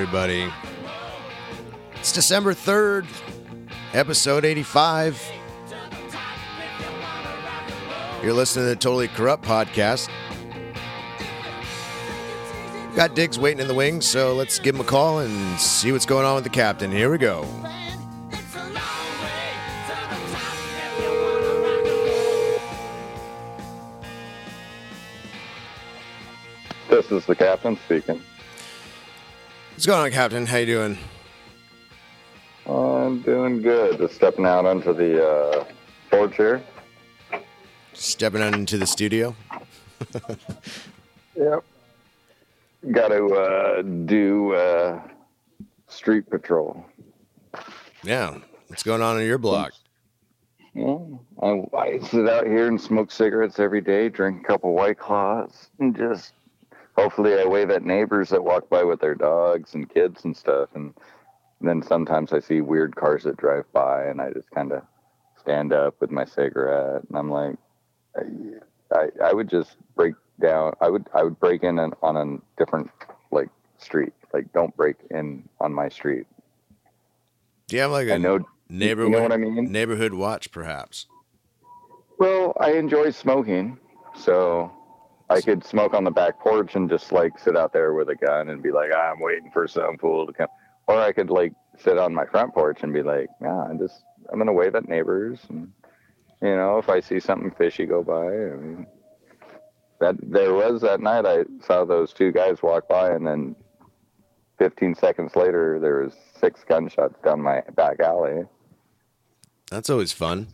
everybody. It's December 3rd, episode 85. You're listening to the Totally Corrupt podcast. Got Diggs waiting in the wings, so let's give him a call and see what's going on with the captain. Here we go. This is the captain speaking. What's going on, Captain? How you doing? I'm doing good. Just stepping out onto the uh, porch here. Stepping out into the studio. Yep. Got to uh, do uh, street patrol. Yeah. What's going on in your block? Well, I, I sit out here and smoke cigarettes every day, drink a couple White Claws, and just hopefully I wave at neighbors that walk by with their dogs and kids and stuff. And then sometimes I see weird cars that drive by, and I just kind of stand up with my cigarette, and I'm like, I, I, I would just break down. I would I would break in on, on a different like street. Like don't break in on my street. Do you have like a I know neighborhood You know what I mean? neighborhood watch, perhaps? Well, I enjoy smoking, so I could smoke on the back porch and just like sit out there with a gun and be like, I'm waiting for some fool to come. Or I could like sit on my front porch and be like, yeah, I'm just I'm gonna wave at neighbors and you know if I see something fishy go by. I mean, that there was that night I saw those two guys walk by and then 15 seconds later there was six gunshots down my back alley. That's always fun.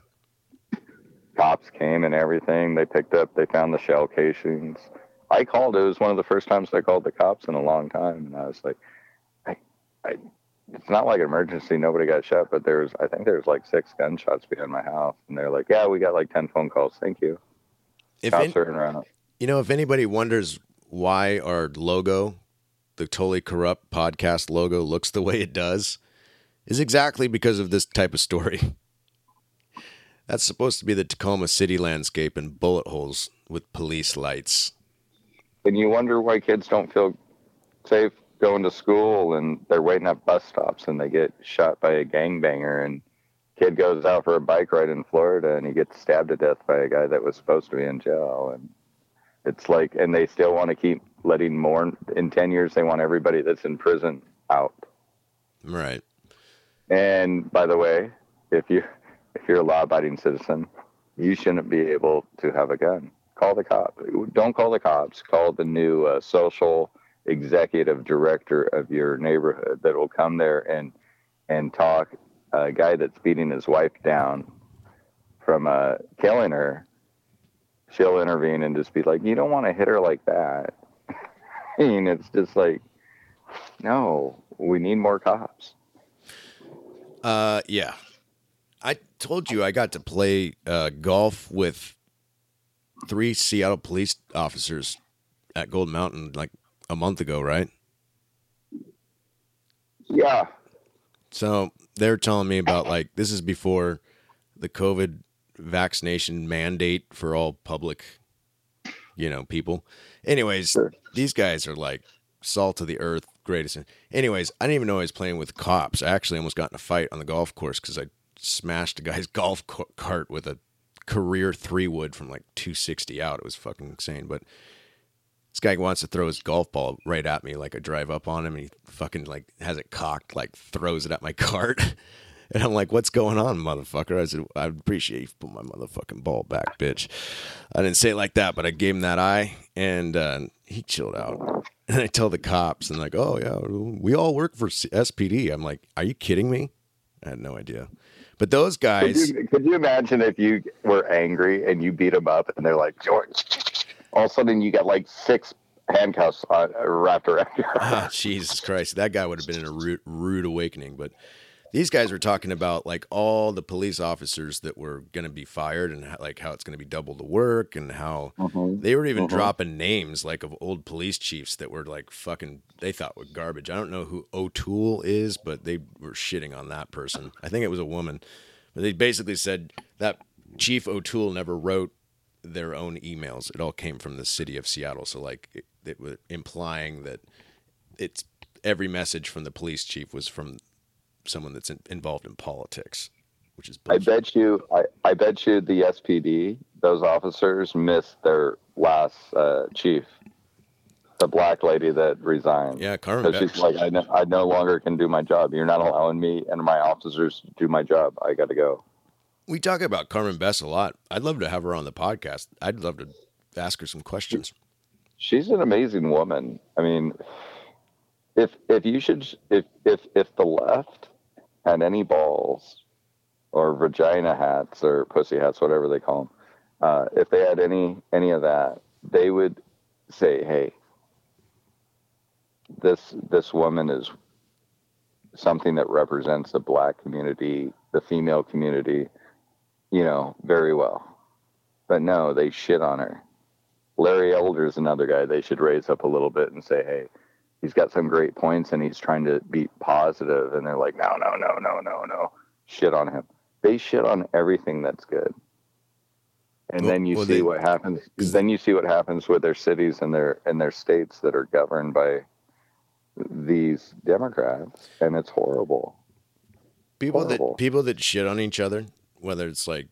Cops came and everything. They picked up, they found the shell casings. I called. It was one of the first times I called the cops in a long time, and I was like, I, I, it's not like an emergency. Nobody got shot, but there was, I think there was like six gunshots behind my house, and they're like, yeah, we got like ten phone calls. Thank you. If Cops any- are around. you know, if anybody wonders why our logo, the Totally Corrupt podcast logo, looks the way it does, is exactly because of this type of story. That's supposed to be the Tacoma city landscape and bullet holes with police lights. And you wonder why kids don't feel safe going to school, and they're waiting at bus stops, and they get shot by a gangbanger, and kid goes out for a bike ride in Florida, and he gets stabbed to death by a guy that was supposed to be in jail, and it's like, and they still want to keep letting more. In ten years, they want everybody that's in prison out. Right. And by the way, if you if you're a law-abiding citizen, you shouldn't be able to have a gun. Call the cop. Don't call the cops. Call the new uh, social executive director of your neighborhood that will come there and and talk. A guy that's beating his wife down from uh, killing her. She'll intervene and just be like, "You don't want to hit her like that." I mean, it's just like, no, we need more cops. Uh, yeah. Told you I got to play uh, golf with three Seattle police officers at Gold Mountain like a month ago, right? Yeah, So they're telling me about like this is before the COVID vaccination mandate for all public, you know, people. Anyways, Sure. these guys are like salt of the earth, greatest. Anyways, I didn't even know I was playing with cops. I actually almost got in a fight on the golf course because I smashed a guy's golf cart with a career three wood from like 260 out. It was fucking insane, but. This guy wants to throw his golf ball right at me, like I drive up on him, and he fucking like has it cocked, like throws it at my cart, and I'm like, "What's going on, motherfucker?" I said, "I appreciate you put my motherfucking ball back, bitch." I didn't say it like that, but I gave him that eye, and uh, he chilled out. And I tell the cops, and like, "Oh yeah, we all work for SPD." I'm like, "Are you kidding me?" I had no idea. But those Could guys, you, could you imagine if you were angry and you beat them up and they're like, George, all of a sudden you got like six handcuffs on, wrapped around your Ah, Jesus Christ, that guy would have been in a rude, rude awakening. But these guys were talking about like all the police officers that were going to be fired and how, like how it's going to be double the work and how Mhm. they were even Mhm. dropping names like of old police chiefs that were like fucking they thought were garbage. I don't know who O'Toole is, but they were shitting on that person. I think it was a woman. But they basically said that Chief O'Toole never wrote their own emails. It all came from the city of Seattle. So like it, it was implying that it's every message from the police chief was from someone that's in, involved in politics, which is I bet you, I, I bet you the SPD, those officers missed their last uh, chief, the black lady that resigned. Yeah, Carmen. She's like, I no, I no longer can do my job. You're not allowing me and my officers to do my job. I got to go. we talk about Carmen Best a lot. I'd love to have her on the podcast. I'd love to ask her some questions. She's an amazing woman. I mean, if if you should, if if if the left had any balls or vagina hats or pussy hats, whatever they call them, uh, if they had any any of that, they would say, "Hey, this this woman is something that represents the black community, the female community, you know, very well." But no, they shit on her. Larry Elder is another guy they should raise up a little bit and say, "Hey, he's got some great points and he's trying to be positive." And they're like, "No, no, no, no, no, no." Shit on him. They shit on everything that's good. And Well- then you well, see they- what happens. Then you see what happens with their cities and their and their states that are governed by these Democrats, and it's horrible. People Horrible. that people that shit on each other, whether it's like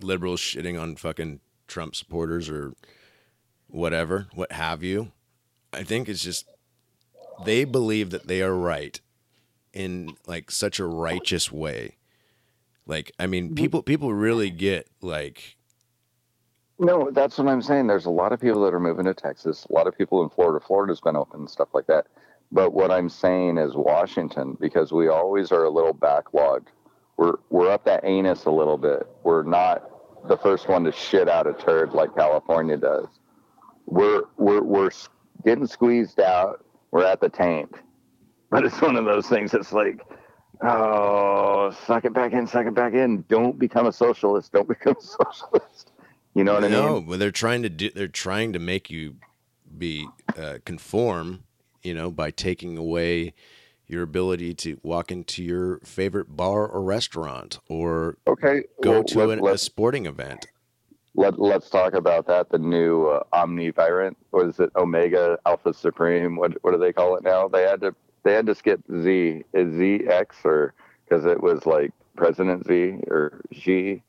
liberals shitting on fucking Trump supporters or whatever, what have you, I think it's just they believe that they are right in like such a righteous way. Like, I mean, mm-hmm. people people really get like No, that's what I'm saying. There's a lot of people that are moving to Texas. A lot of people in Florida. Florida's been open and stuff like that. But what I'm saying is Washington, because we always are a little backlogged. We're we're up that anus a little bit. We're not the first one to shit out a turd like California does. We're we're we're s- getting squeezed out. We're at the tank. But it's one of those things. that's like, oh, suck it back in, suck it back in. Don't become a socialist. Don't become a socialist. You know what I mean? no, but they're trying to do. They're trying to make you be uh, conform. You know, by taking away your ability to walk into your favorite bar or restaurant or Okay. go well, to let, an, a sporting event. Let, let's talk about that. The new uh, Omni variant. What is it? Omega Alpha Supreme. What what do they call it now? They had to they had to skip Z. Is ZX or because it was like President Z or G.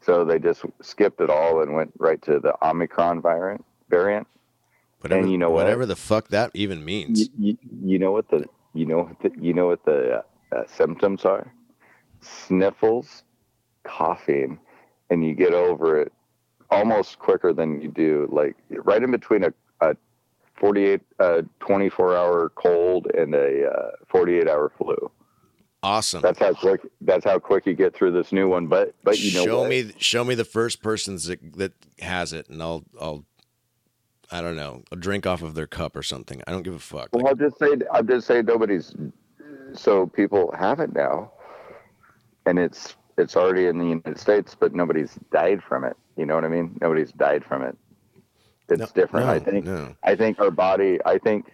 So they just skipped it all and went right to the Omicron variant. Variant. Whatever, you know what? whatever the fuck that even means. You, you, you know what the you know what the, you know what the uh, uh, symptoms are? Sniffles, coughing, and you get over it almost quicker than you do. Like right in between a, a 48, uh, 24 hour cold and a uh, 48 hour flu. Awesome. That's how quick. That's how quick you get through this new one. But but you know show what? me show me the first person that, that has it, and I'll I'll I don't know. I'll drink off of their cup or something. I don't give a fuck. Well, Like, I'll just say I'll just say nobody's. So people have it now, and it's it's already in the United States, but nobody's died from it. You know what I mean? Nobody's died from it. It's no, different. No, I think. no. I think our body. I think.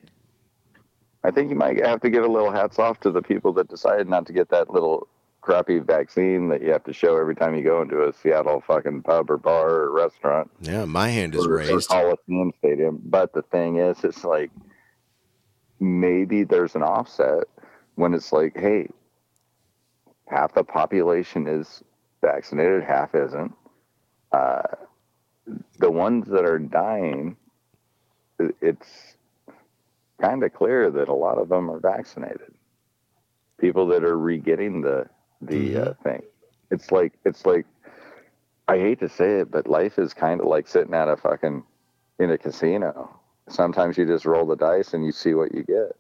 I think you might have to give a little hats off to the people that decided not to get that little crappy vaccine that you have to show every time you go into a Seattle fucking pub or bar or restaurant Yeah, my hand is or, or raised. Coliseum Stadium. But the thing is, it's like maybe there's an offset when it's like, hey, half the population is vaccinated, half isn't. Uh, the ones that are dying, it's kind of clear that a lot of them are vaccinated. People that are re-getting the the uh, thing. It's like it's like I hate to say it, but life is kind of like sitting at a fucking in a casino. Sometimes you just roll the dice and you see what you get.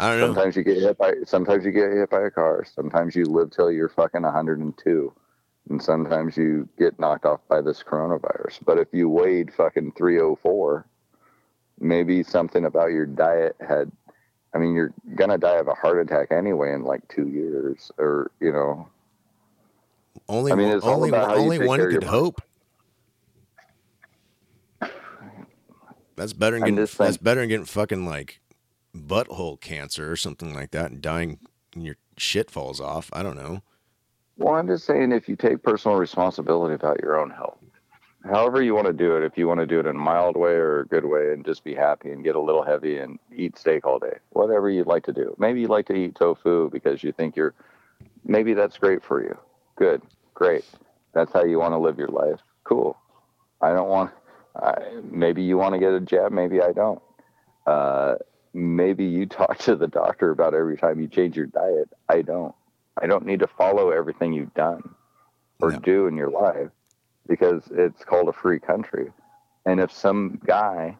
I don't know. Sometimes you get hit by sometimes you get hit by a car. Sometimes you live till you're fucking 102. And sometimes you get knocked off by this coronavirus. But if you weighed fucking 304, maybe something about your diet had I mean, you're gonna die of a heart attack anyway in like two years, or you know, Only I mean, one- it's only only one could hope. That's better than getting that's better than getting fucking like butthole cancer or something like that and dying and your shit falls off. I don't know. Well, I'm just saying if you take personal responsibility about your own health, however you want to do it. If you want to do it in a mild way or a good way, and just be happy and get a little heavy and eat steak all day, whatever you'd like to do. Maybe you like to eat tofu because you think you're. Maybe that's great for you. Good, great. That's how you want to live your life. Cool. I don't want. I, maybe you want to get a jab. Maybe I don't. Uh, maybe you talk to the doctor about every time you change your diet. I don't. I don't need to follow everything you've done or No. do in your life because it's called a free country. And if some guy,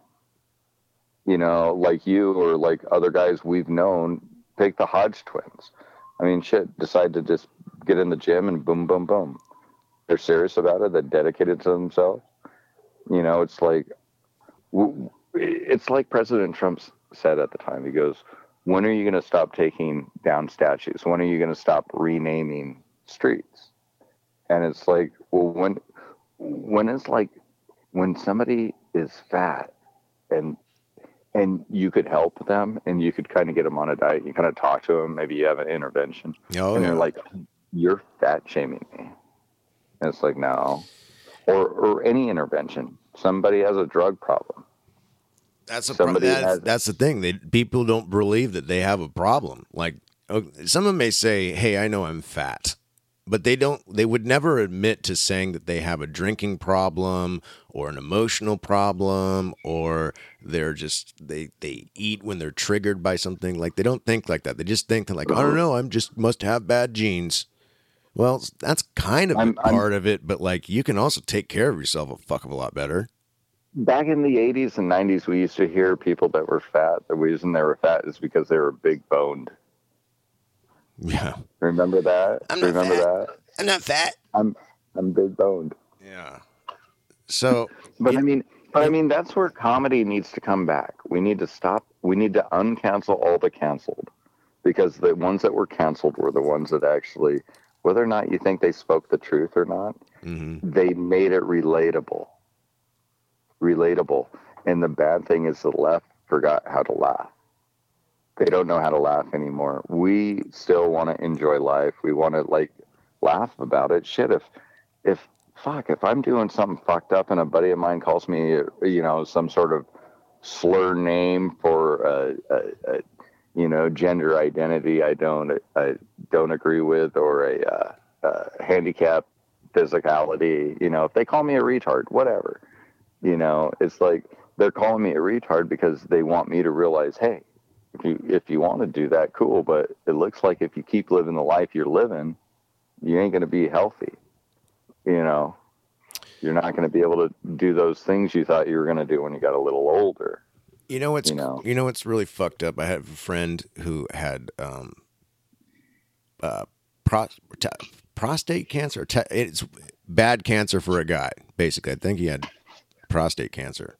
you know, like you or like other guys we've known, take the Hodge twins. I mean, shit, decide to just get in the gym and boom, boom, boom. They're serious about it. They're dedicated to themselves. You know, it's like, it's like President Trump said at the time. He goes, when are you going to stop taking down statues? When are you going to stop renaming streets? And it's like, well, when, when it's like, when somebody is fat and, and you could help them and you could kind of get them on a diet, you kind of talk to them, maybe you have an intervention Oh, and yeah. they're like, you're fat shaming me. And it's like, no. Or, or any intervention. Somebody has a drug problem. That's a pro- that's, has- that's the thing. They people don't believe that they have a problem. Like someone may say, "Hey, I know I'm fat," but they don't. They would never admit to saying that they have a drinking problem or an emotional problem or they're just they they eat when they're triggered by something. Like they don't think like that. They just think they're like, "I don't know. I'm just must have bad genes." Well, that's kind of I'm- a I'm- part of it, but like you can also take care of yourself a fuck of a lot better. Back in the 80s and 90s, we used to hear people that were fat. The reason they were fat is because they were big boned. Yeah, Remember that? I'm not Remember fat. that? I'm not fat. I'm I'm big boned. Yeah. So But Yeah. I mean, but I mean, that's where comedy needs to come back. We need to stop. We need to uncancel all the canceled, because the ones that were canceled were the ones that actually, whether or not you think they spoke the truth or not, mhm. they made it relatable. Relatable. And the bad thing is the left forgot how to laugh. They don't know how to laugh anymore. We still want to enjoy life. We want to like laugh about it. Shit, if if fuck, if I'm doing something fucked up and a buddy of mine calls me, you know, some sort of slur name for a, a, a you know gender identity I don't I don't agree with or a uh, uh, handicap physicality, you know, if they call me a retard, whatever, you know, it's like they're calling me a retard because they want me to realize, hey, if you if you want to do that, cool, but it looks like if you keep living the life you're living, you ain't going to be healthy. You know, you're not going to be able to do those things you thought you were going to do when you got a little older. You know what's You know. you know what's really fucked up. I had a friend who had um, uh, pro- t- prostate cancer. T- it's bad cancer for a guy. Basically, I think he had prostate cancer.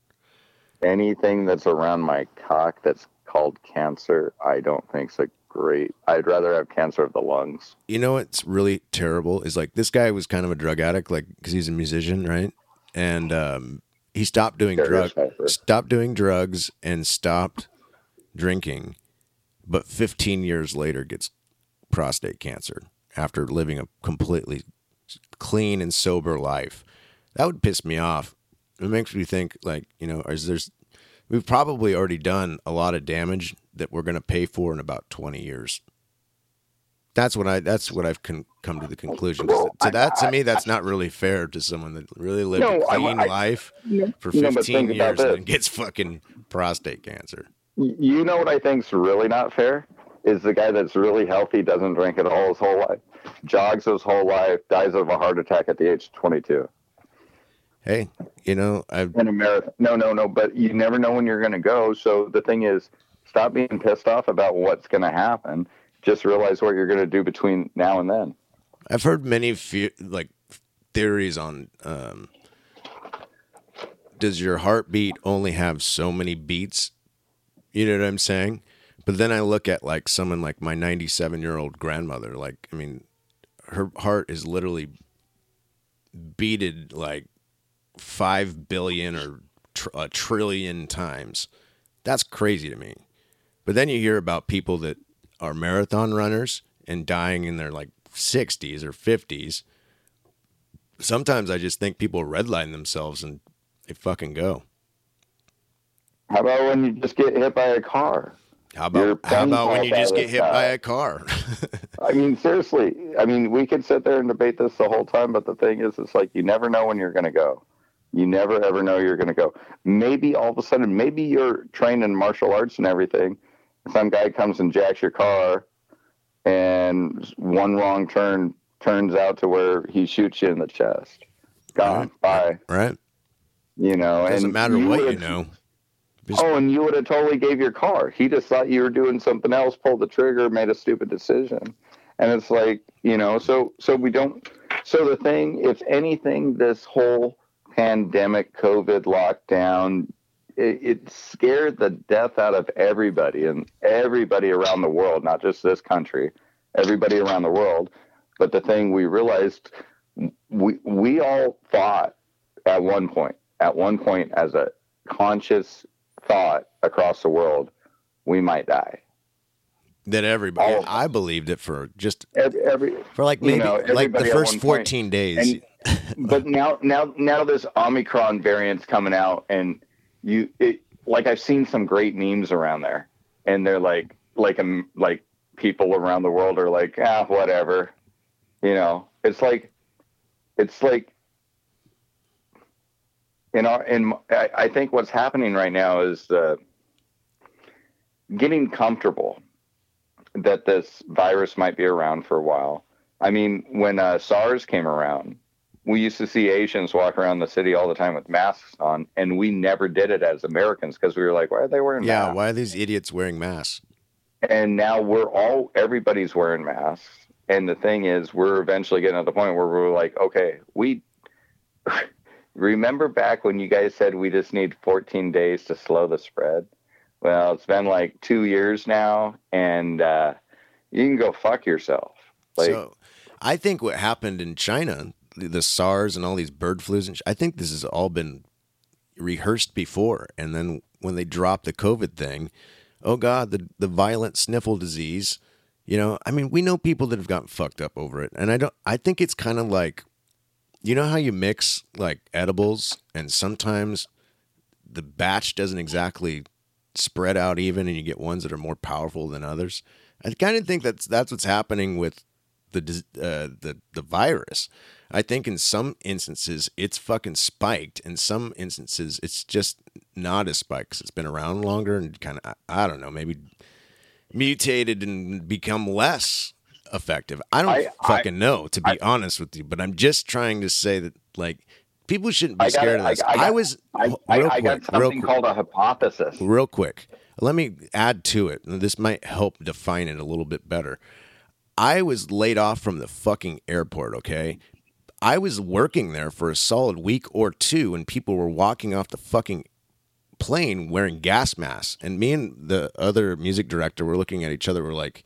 Anything that's around my cock that's called cancer, I don't think's a great. I'd rather have cancer of the lungs. You know what's really terrible is like this guy was kind of a drug addict, like because he's a musician, right? And um, he stopped doing drugs, stopped doing drugs, and stopped drinking. But 15 years later, gets prostate cancer after living a completely clean and sober life. That would piss me off. It makes me think, like, you know, is there's we've probably already done a lot of damage that we're going to pay for in about 20 years. That's what I. That's what I've con- come to the conclusion Well, to I- that, to me, that's not really fair to someone that really lived No, a I- clean I- life for No, but 15 think about years and gets fucking prostate cancer. You know what I think's really not fair is the guy that's really healthy, doesn't drink at all his whole life, jogs his whole life, dies of a heart attack at the age of 22 Hey, you know, I've in a marathon. No, no, no. But you never know when you're going to go. So the thing is, stop being pissed off about what's going to happen. Just realize what you're going to do between now and then. I've heard many fe- like theories on um, does your heartbeat only have so many beats? You know what I'm saying? But then I look at like someone like my 97 year old grandmother. Like, I mean, her heart is literally beated like five billion or tr- a trillion times. That's crazy to me. But then you hear about people that are marathon runners and dying in their like 60s or 50s sometimes I just think people redline themselves and they fucking go. How about when you just get hit by a car? How about how about when you just get hit by a car? I mean, seriously. I mean, we could sit there and debate this the whole time, but the thing is, it's like you never know when you're going to go. You never ever know you're going to go. Maybe all of a sudden, maybe you're trained in martial arts and everything. Some guy comes and jacks your car, and one wrong turn turns out to where he shoots you in the chest. Gone. Bye. right? You know, it Doesn't matter what you know. Just- Oh, and you would have totally gave your car. He just thought you were doing something else, pulled the trigger, made a stupid decision. And it's like, you know, so so we don't so the thing, if anything, this whole pandemic, COVID lockdown, it, it scared the death out of everybody and everybody around the world, not just this country, everybody around the world. But the thing we realized we we all thought at one point, at one point as a conscious thought across the world, we might die. that everybody, I believed it for just Every, every for like You maybe know, like the first one point. 14 days. But now now now this Omicron variant's coming out and you it like I've seen some great memes around there and they're like like um like people around the world are like ah whatever you know it's like it's like in our in I, I think what's happening right now is uh, getting comfortable that this virus might be around for a while. I mean, when uh, SARS came around, we used to see Asians walk around the city all the time with masks on, and we never did it as Americans because we were like, why are they wearing masks? yeah, masks? why are these idiots wearing masks? and now we're all everybody's wearing masks and the thing is we're eventually getting to the point where we're like okay we remember back when you guys said we just need 14 days to slow the spread well it's been like two years now and uh, you can go fuck yourself like so I think what happened in China, the- SARS and all these bird flus, and sh- I think this has all been rehearsed before. And then when they dropped the COVID thing, oh God, the, the violent sniffle disease, you know, I mean, we know people that have gotten fucked up over it. And I don't, I think it's kind of like, you know how you mix like edibles and sometimes the batch doesn't exactly spread out even and you get ones that are more powerful than others. I kind of think that's that's what's happening with the uh, the the virus. I think in some instances it's fucking spiked. In some instances it's just not as spiked 'cause it's been around longer and kind of I, I don't know maybe mutated and become less effective. I don't I- I- fucking know to be honest with you, but I'm just trying to say that like people shouldn't be I got- scared of I- this. I I, was I, I, I quick, got something quick called a hypothesis real quick. Let me add to it. This might help define it a little bit better. I was laid off from the fucking airport, okay? I was working there for a solid week or two and people were walking off the fucking plane wearing gas masks. And me and the other music director were looking at each other. We're like,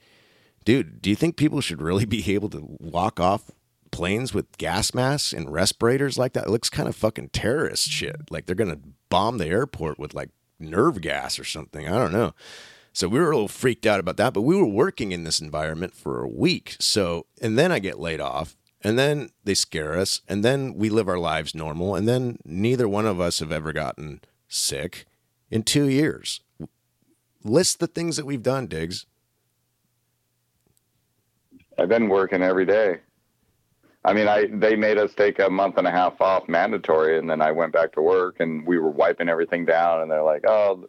dude, do you think people should really be able to walk off planes with gas masks and respirators like that? It looks kind of fucking terrorist shit. Like they're gonna bomb the airport with like nerve gas or something. I don't know. So we were a little freaked out about that, but we were working in this environment for a week. So, and then I get laid off, and then they scare us, and then we live our lives normal, and then neither one of us have ever gotten sick in two years. List the things that we've done, Diggs. I've been working every day. I mean, I they made us take a month and a half off mandatory, and then I went back to work, and we were wiping everything down, and they're like, "Oh,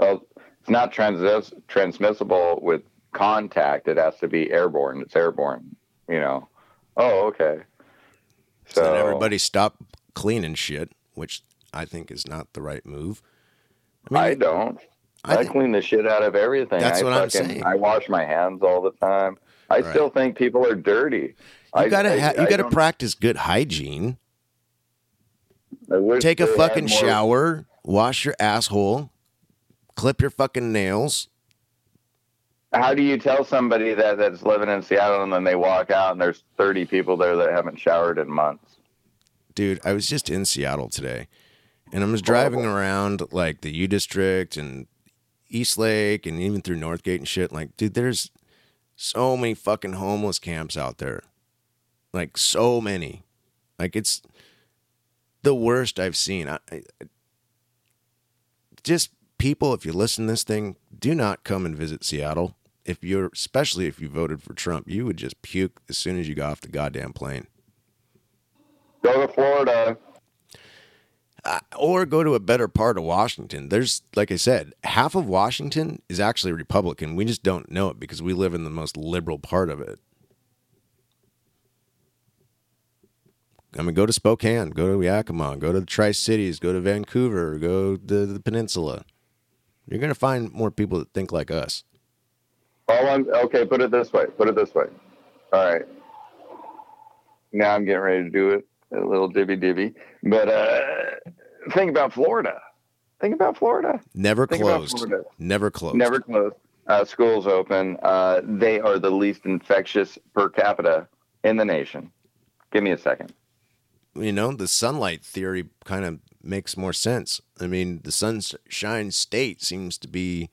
it's not trans- transmissible with contact. It has to be airborne. It's airborne." You know. Oh, okay. So, So, everybody stop cleaning shit, which I think is not the right move. I don't. I I, thi- clean the shit out of everything. That's I what I'm saying. I wash my hands all the time. I Right. still think people are dirty. You I- gotta ha- you gotta practice good hygiene. Take a fucking more- shower, wash your asshole, clip your fucking nails. How do you tell somebody that that's living in Seattle and then they walk out and there's 30 people there that haven't showered in months? Dude, I was just in Seattle today, and I was driving around like the U District and East Lake, and even through Northgate and shit. Like, dude, there's so many fucking homeless camps out there, like so many. Like it's the worst I've seen. I, I, just people, if you listen to this thing, do not come and visit Seattle. If you're, especially if you voted for Trump, you would just puke as soon as you got off the goddamn plane. Go to Florida. Uh, or go to a better part of Washington. There's, like I said, half of Washington is actually Republican. We just don't know it because we live in the most liberal part of it. I mean, go to Spokane, go to Yakima, go to the Tri Cities, go to Vancouver, go to the peninsula. You're going to find more people that think like us. All I'm, okay, put it this way. Put it this way. All right. Now I'm getting ready to do it. A little divvy divvy. But uh, think about Florida. Think about Florida. Never Think closed. Florida. Never closed. Never closed. Uh, schools open. Uh, they are the least infectious per capita in the nation. Give me a second. you know, the sunlight theory kind of makes more sense. I mean, the sunshine state seems to be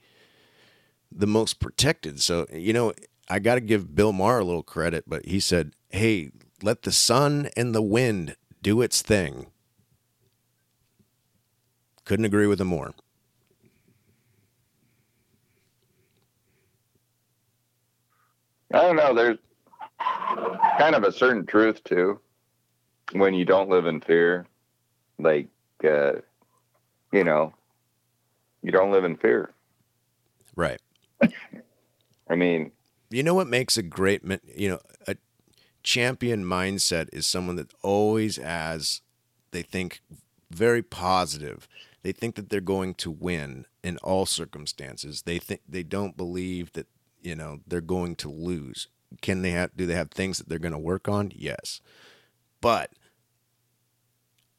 the most protected. So, you know, I got to give Bill Maher a little credit, but he said, hey, let the sun and the wind do its thing. Couldn't agree with him more. I don't know. There's kind of a certain truth too when you don't live in fear. Like, uh, you know, you don't live in fear. Right. I mean, You know what makes a great, you know, a champion mindset is someone that always has, they think very positive. They think that they're going to win in all circumstances. They think they don't believe that, you know, they're going to lose. Can they have, do they have things that they're going to work on? Yes. But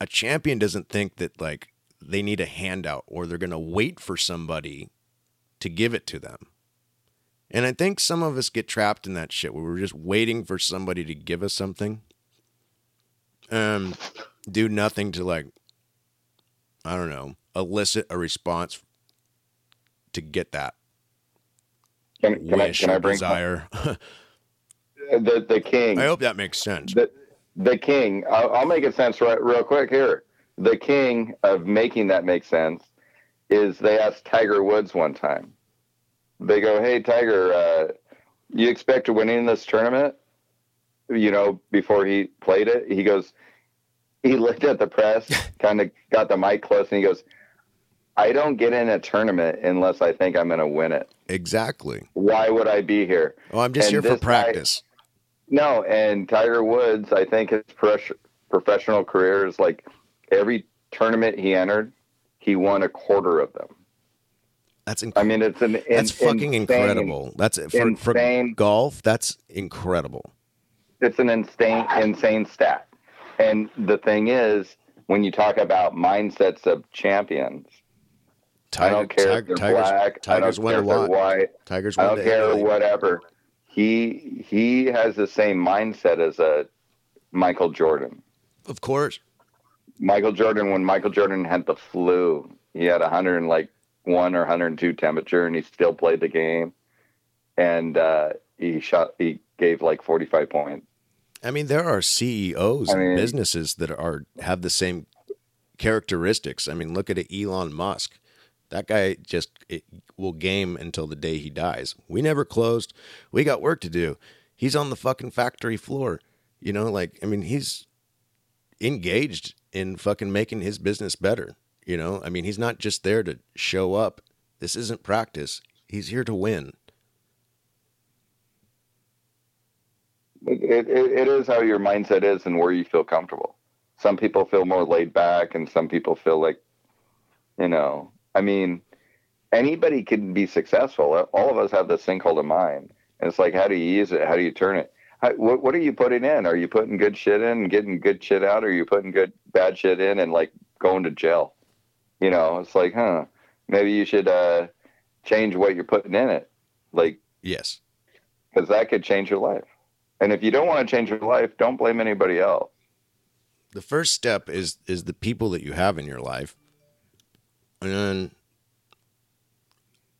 a champion doesn't think that like they need a handout or they're going to wait for somebody to give it to them. And I think some of us get trapped in that shit where we're just waiting for somebody to give us something. Um, do nothing to like, I don't know, elicit a response to get that can, can I wish can I bring desire. the the king? I hope that makes sense. the the king. I'll, I'll make it sense right real quick here. The king of making that make sense is they asked Tiger Woods one time. They go, "Hey Tiger, uh, you expect to win in this tournament?" You know, before he played it, he goes. He looked at the press, kind of got the mic close, and he goes, "I don't get in a tournament unless I think I'm going to win it. Exactly. Why would I be here?" Oh, I'm just And here for this guy- practice. No, and Tiger Woods, I think his pres- professional career is like every tournament he entered, he won a quarter of them. That's inc- I mean, it's an that's in- fucking insane- incredible. That's for, for insane- golf. That's incredible. It's an insane, insane stat. And the thing is, when you talk about mindsets of champions, I don't care if they're Tigers, black, Tigers I don't care a if they're white, Tigers I don't care whatever. He he has the same mindset as a Michael Jordan. Of course. Michael Jordan, when Michael Jordan had the flu, he had 100 and like one or 102 temperature, and he still played the game. And uh, he shot, he gave like 45 points. I mean, there are CEOs I and mean- businesses that are have the same characteristics. I mean, look at Elon Musk. That guy just will game until the day he dies. We never closed. We got work to do. He's on the fucking factory floor. You know, like I mean, he's engaged in fucking making his business better. You know, I mean, he's not just there to show up. This isn't practice. He's here to win. It, it, it is how your mindset is and where you feel comfortable. Some people feel more laid back, and some people feel like, you know, I mean, anybody can be successful. All of us have this thing called a mind. And it's like, how do you use it? How do you turn it? How, what, what are you putting in? Are you putting good shit in and getting good shit out? Or are you putting good, bad shit in and like going to jail? You know, it's like, huh, maybe you should uh, change what you're putting in it. Like, Yes. because that could change your life. And if you don't want to change your life, don't blame anybody else. the first step is is the people that you have in your life and then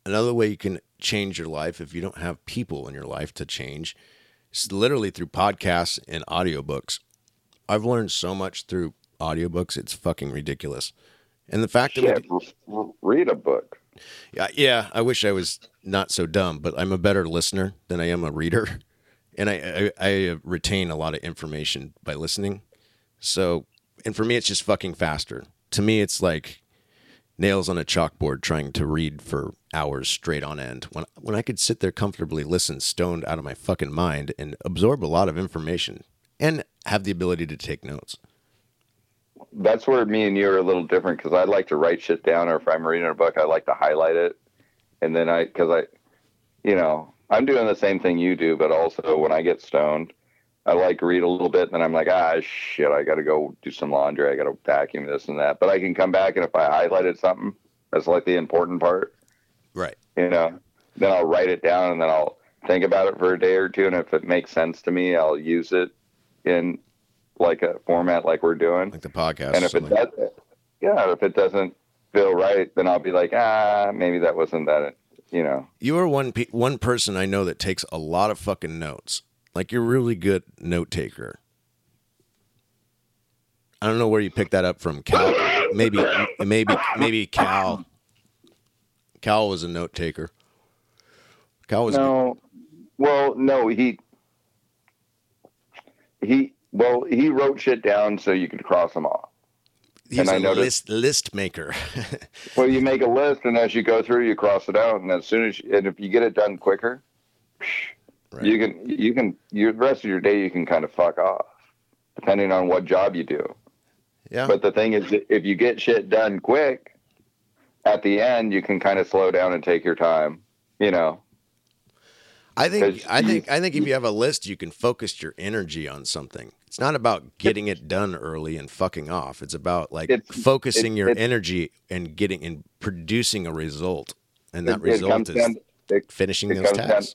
another way you can change your life if you don't have people in your life to change is literally through podcasts and audiobooks I've learned so much through audiobooks. It's fucking ridiculous. And the fact that we Shit, r- r- read a book. Yeah, yeah. I wish I was not so dumb, but I'm a better listener than I am a reader, and I, I I retain a lot of information by listening. So, and for me, it's just fucking faster. To me, it's like nails on a chalkboard trying to read for hours straight on end. When when I could sit there comfortably, listen, stoned out of my fucking mind, and absorb a lot of information, and have the ability to take notes. That's where me and you are a little different because I like to write shit down, or if I'm reading a book, I like to highlight it, and then I because I, you know, I'm doing the same thing you do, but also when I get stoned, I like read a little bit, and then I'm like, ah, shit, I got to go do some laundry, I got to vacuum this and that, but I can come back and if I highlighted something, that's like the important part, Right. you know, then I'll write it down and then I'll think about it for a day or two, and if it makes sense to me, I'll use it in like a format like we're doing. Like the podcast. And if it something. does, yeah, if it doesn't feel right, then I'll be like, ah, maybe that wasn't that, you know. You are one pe- one person I know that takes a lot of fucking notes. Like you're a really good note taker. I don't know where you picked that up from. Cal, maybe, maybe, maybe Cal. Cal was a note taker. Cal was No, well, no, he he well he wrote shit down so you could cross them off. he's and I a noticed- list list maker. Well, you make a list, and as you go through, you cross it out, and as soon as you, and if you get it done quicker, Right. you can you can you the rest of your day you can kind of fuck off, depending on what job you do. yeah, But the thing is, if you get shit done quick, at the end you can kind of slow down and take your time. You know, I think I think I think if you have a list, you can focus your energy on something. It's not about getting it done early and fucking off. It's about like It's- focusing it- your it- energy and getting and producing a result, and that result is down- finishing those comes down- tasks.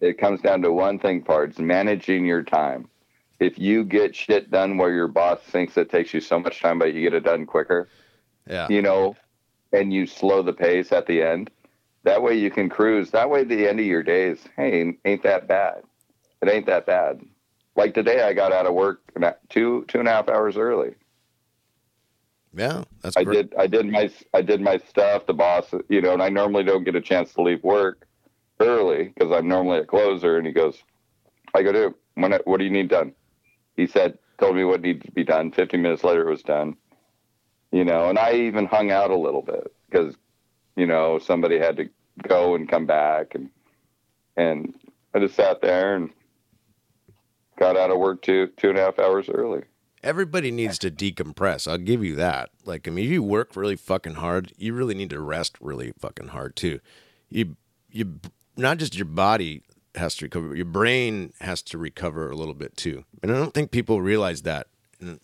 It comes down to one thing parts managing your time. If you get shit done where your boss thinks it takes you so much time but you get it done quicker Yeah, you know and you slow the pace at the end that way you can cruise. That way the end of your days hey ain't that bad. It ain't that bad. Like today i got out of work two two and a half hours early. Yeah, that's I great. did I did my I did my stuff. The boss, you know, and I normally don't get a chance to leave work early because I'm normally a closer. And he goes, I go, dude, when what do you need done? He said, told me what needed to be done. 15 minutes later, it was done. You know, and I even hung out a little bit because, you know, somebody had to go and come back, and and I just sat there and got out of work two two and a half hours early. Everybody needs to decompress. I'll give you that. Like, I mean, if you work really fucking hard, you really need to rest really fucking hard too. You, you, not just your body has to recover, but your brain has to recover a little bit too. And I don't think people realize that. And,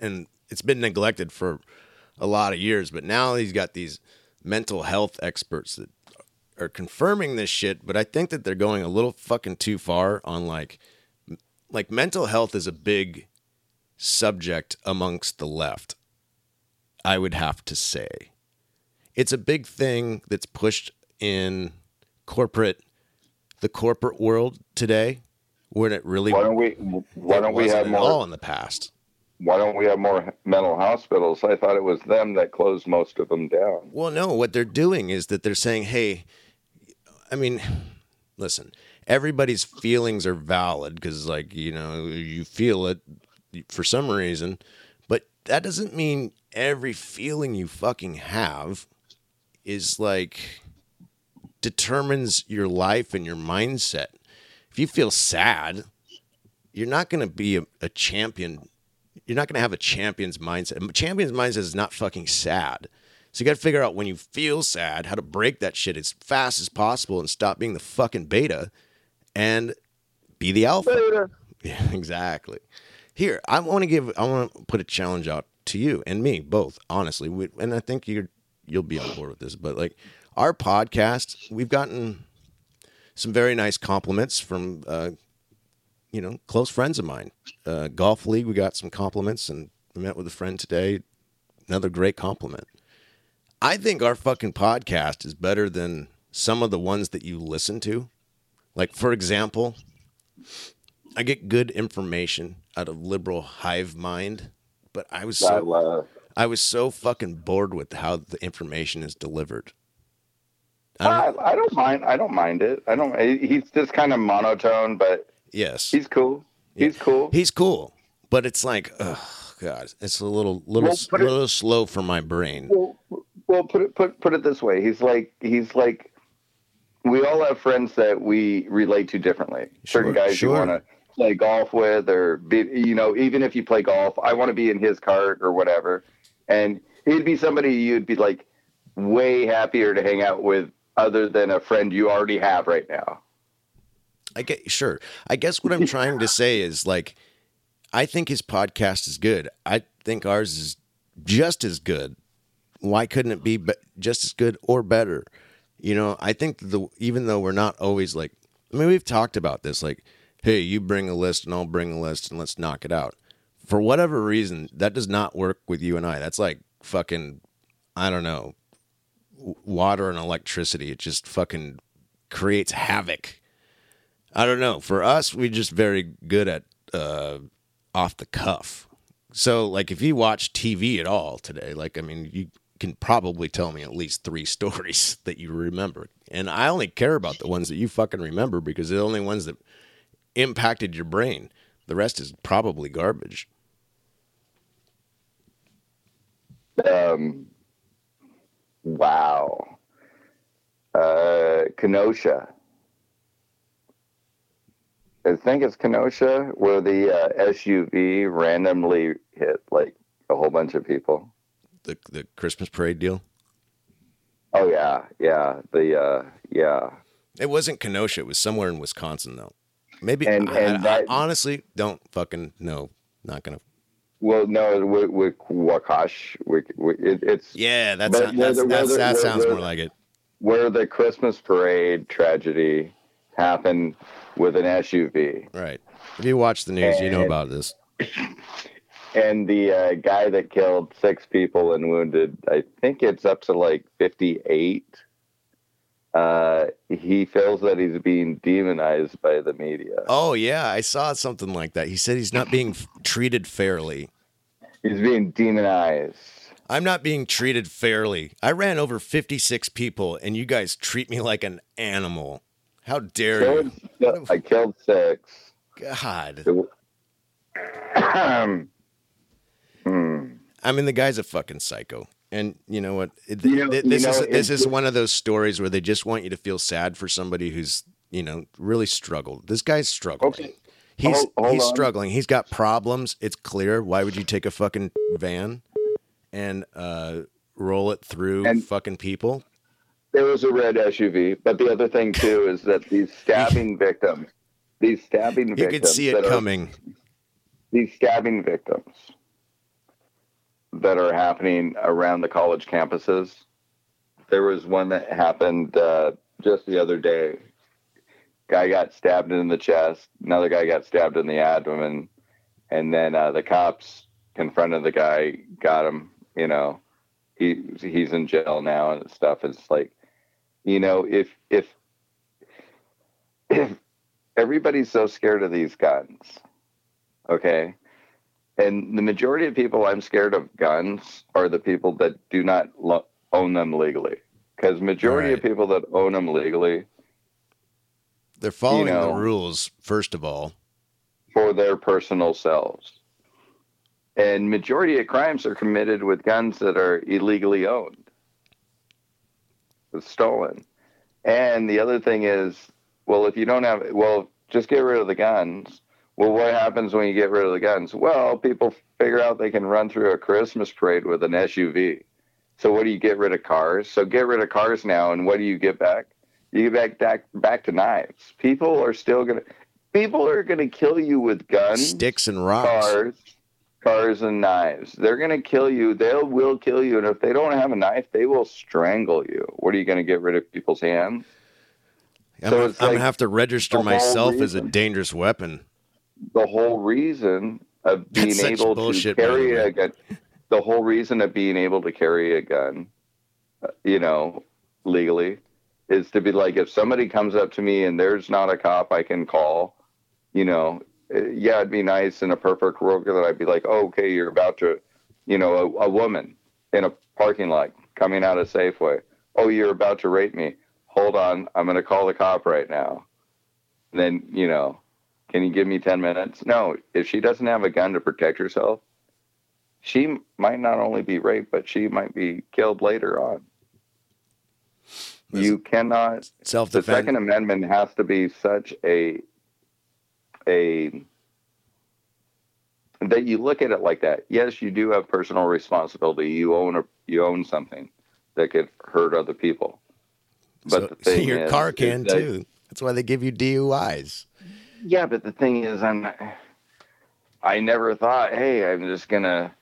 and it's been neglected for a lot of years, but now he's got these mental health experts that are confirming this shit. But I think that they're going a little fucking too far on like, like mental health is a big subject amongst the left, I would have to say. It's a big thing that's pushed in corporate, the corporate world today, when it really Why don't we Why don't we have more all in the past. why don't we have more mental hospitals? I thought it was them that closed most of them down. Well, no, what they're doing is that they're saying, hey, I mean, listen, everybody's feelings are valid because, like, you know, you feel it for some reason, but that doesn't mean every feeling you fucking have is like determines your life and your mindset. If you feel sad, you're not going to be a, a champion. You're not going to have a champion's mindset. A champion's mindset is not fucking sad. So you got to figure out when you feel sad how to break that shit as fast as possible and stop being the fucking beta and be the alpha. Yeah, exactly. Here, I want to give. I want to put a challenge out to you and me both. Honestly, we, and I think you're you'll be on board with this. But like our podcast, we've gotten some very nice compliments from uh, you know close friends of mine. Uh, Golf league, we got some compliments, and we met with a friend today. Another great compliment. I think our fucking podcast is better than some of the ones that you listen to. Like for example, I get good information out of liberal hive mind, but I was I so love. I was so fucking bored with how the information is delivered. I don't, I, don't mind. I don't mind it. I don't. He's just kind of monotone, but yes, he's cool. He's cool. he's cool, but it's like, oh god, it's a little little Well, put it- little slow for my brain. Well, well, put it put put it this way. He's like he's like. We all have friends that we relate to differently. Certain Sure, guys sure. you want to play golf with, or be, you know, even if you play golf, I want to be in his cart or whatever. And he'd be somebody you'd be like way happier to hang out with, other than a friend you already have right now. I get sure. I guess what I'm trying to say is like, I think his podcast is good. I think ours is just as good. Why couldn't it be, be just as good or better? You know, I think the even though we're not always like, I mean, we've talked about this. Like, hey, you bring a list and I'll bring a list and let's knock it out. For whatever reason, that does not work with you and I. That's like fucking, I don't know, water and electricity. It just fucking creates havoc. I don't know. For us, we're just very good at uh, off the cuff. So, like, if you watch TV at all today, like, I mean, you can probably tell me at least three stories that you remember. And I only care about the ones that you fucking remember because they're the only ones that impacted your brain. The rest is probably garbage. Um, wow. Uh, Kenosha. I think it's Kenosha where the uh, SUV randomly hit like a whole bunch of people. The the Christmas parade deal. Oh yeah, yeah, the uh, yeah. It wasn't Kenosha. It was somewhere in Wisconsin, though. Maybe. And- I, and I- I honestly don't fucking know. Not gonna. Well, no, with, with Waukesha, with, with, it, it's Yeah, that's, But that's, whether- that's whether- that sounds whether- more like it. where the Christmas parade tragedy happened with an SUV. Right. If you watch the news, you know about this. And the uh, guy that killed six people and wounded, I think it's up to like 58. Uh, he feels that he's being demonized by the media. Oh yeah, I saw something like that. He said he's not being treated fairly. He's being demonized. I'm not being treated fairly. I ran over 56 people, and you guys treat me like an animal. How dare you? I killed six. God. hmm. I mean, the guy's a fucking psycho. And you know what? It- You know- th- you this know, is this is one of those stories where they just want you to feel sad for somebody who's you know really struggled. This guy's struggling. Okay. He's Hold- hold he's on. struggling. He's got problems. It's clear. Why would you take a fucking van and uh, roll it through And- fucking people? There was a red SUV, but the other thing too is that these stabbing victims, these stabbing victims, You could see it that are- coming. these stabbing victims that are happening around the college campuses. There was one that happened uh, just the other day. Guy got stabbed in the chest. Another guy got stabbed in the abdomen, and then uh, the cops confronted the guy, got him. You know, he he's in jail now and stuff. It's like, you know, if if if everybody's so scared of these guns, okay, and the majority of people I'm scared of guns are the people that do not lo- own them legally. Because majority of people that own them legally They're following know- the rules first of all. for their personal selves. And majority of crimes are committed with guns that are illegally owned, stolen. And the other thing is, well, if you don't have, well, just get rid of the guns. Well, what happens when you get rid of the guns? Well, people figure out they can run through a Christmas parade with an SUV. So what do you get rid of cars? So get rid of cars now, and what do you get back? You get back back, back to knives. People are still gonna people are gonna kill you with guns, Sticks and rocks. cars, cars and knives. They're gonna kill you. They will kill you, and if they don't have a knife, they will strangle you. What are you gonna get rid of people's hands? I'm, So I'm like gonna have to register myself as a dangerous weapon. The whole reason of being That's able to bullshit, the carry a gun, the whole reason of being able to carry a gun, uh, you know, legally, is to be like, if somebody comes up to me and there's not a cop I can call, you know, uh, yeah, it'd be nice in a perfect world that I'd be like, oh, okay, you're about to, you know, a, a woman in a parking lot coming out of Safeway. Oh, you're about to rape me. Hold on, I'm going to call the cop right now. And then, you know, can you give me 10 minutes? No, if she doesn't have a gun to protect herself, she might not only be raped, but she might be killed later on. You cannot Self the defense. Second Amendment has to be such a a that you look at it like that. Yes, you do have personal responsibility. You own a you own something that could hurt other people. But the thing your is, car can that- too. That's why they give you DUIs. Yeah, but the thing is, I'm. not- I never thought, hey, I'm just gonna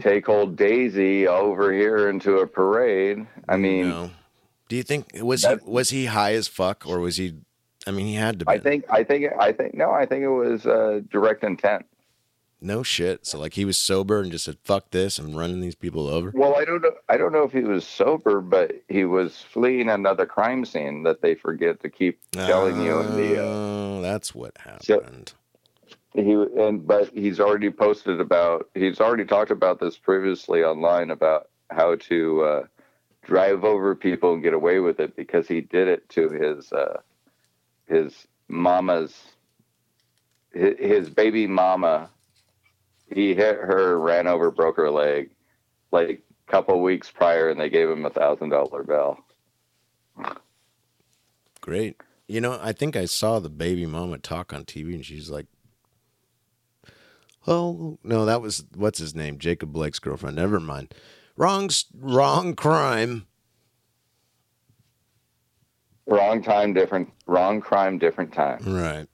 take old Daisy over here into a parade. I mean, No. Do you think was he was he high as fuck or was he? I mean, he had to be. I think, I think, I think, no, I think it was uh, direct intent. No shit. So like he was sober and just said, "Fuck this," I'm running these people over. Well, I don't know. I don't know if he was sober, but he was fleeing another crime scene that they forget to keep telling you in the. Uh, Oh, that's what So- happened. he and but he's already posted about. He's already talked about this previously online about how to uh, drive over people and get away with it because he did it to his uh, his mama's his baby mama. He hit her, ran over, broke her leg, like a couple weeks prior, and they gave him a thousand dollar bill. Great. You know, I think I saw the baby mama talk on TV, and she's like, "Oh no, that was what's his name, Jacob Blake's girlfriend. Never mind. Wrong, wrong crime. Wrong time, different. Wrong crime, different time. Right.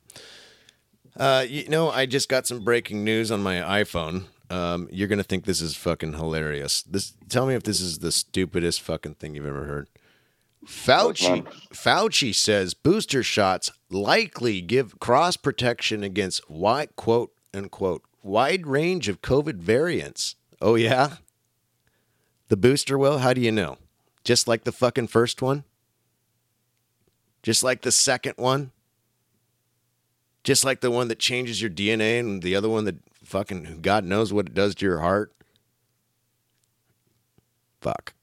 Uh, you know, I just got some breaking news on my iPhone. Um, you're gonna think this is fucking hilarious. This, tell me if this is the stupidest fucking thing you've ever heard. Fauci, Fauci says booster shots likely give cross protection against wide quote unquote wide range of COVID variants. Oh yeah, the booster will. How do you know? Just like the fucking first one. Just like the second one. Just like the one that changes your DNA and the other one that fucking God knows what it does to your heart. Fuck.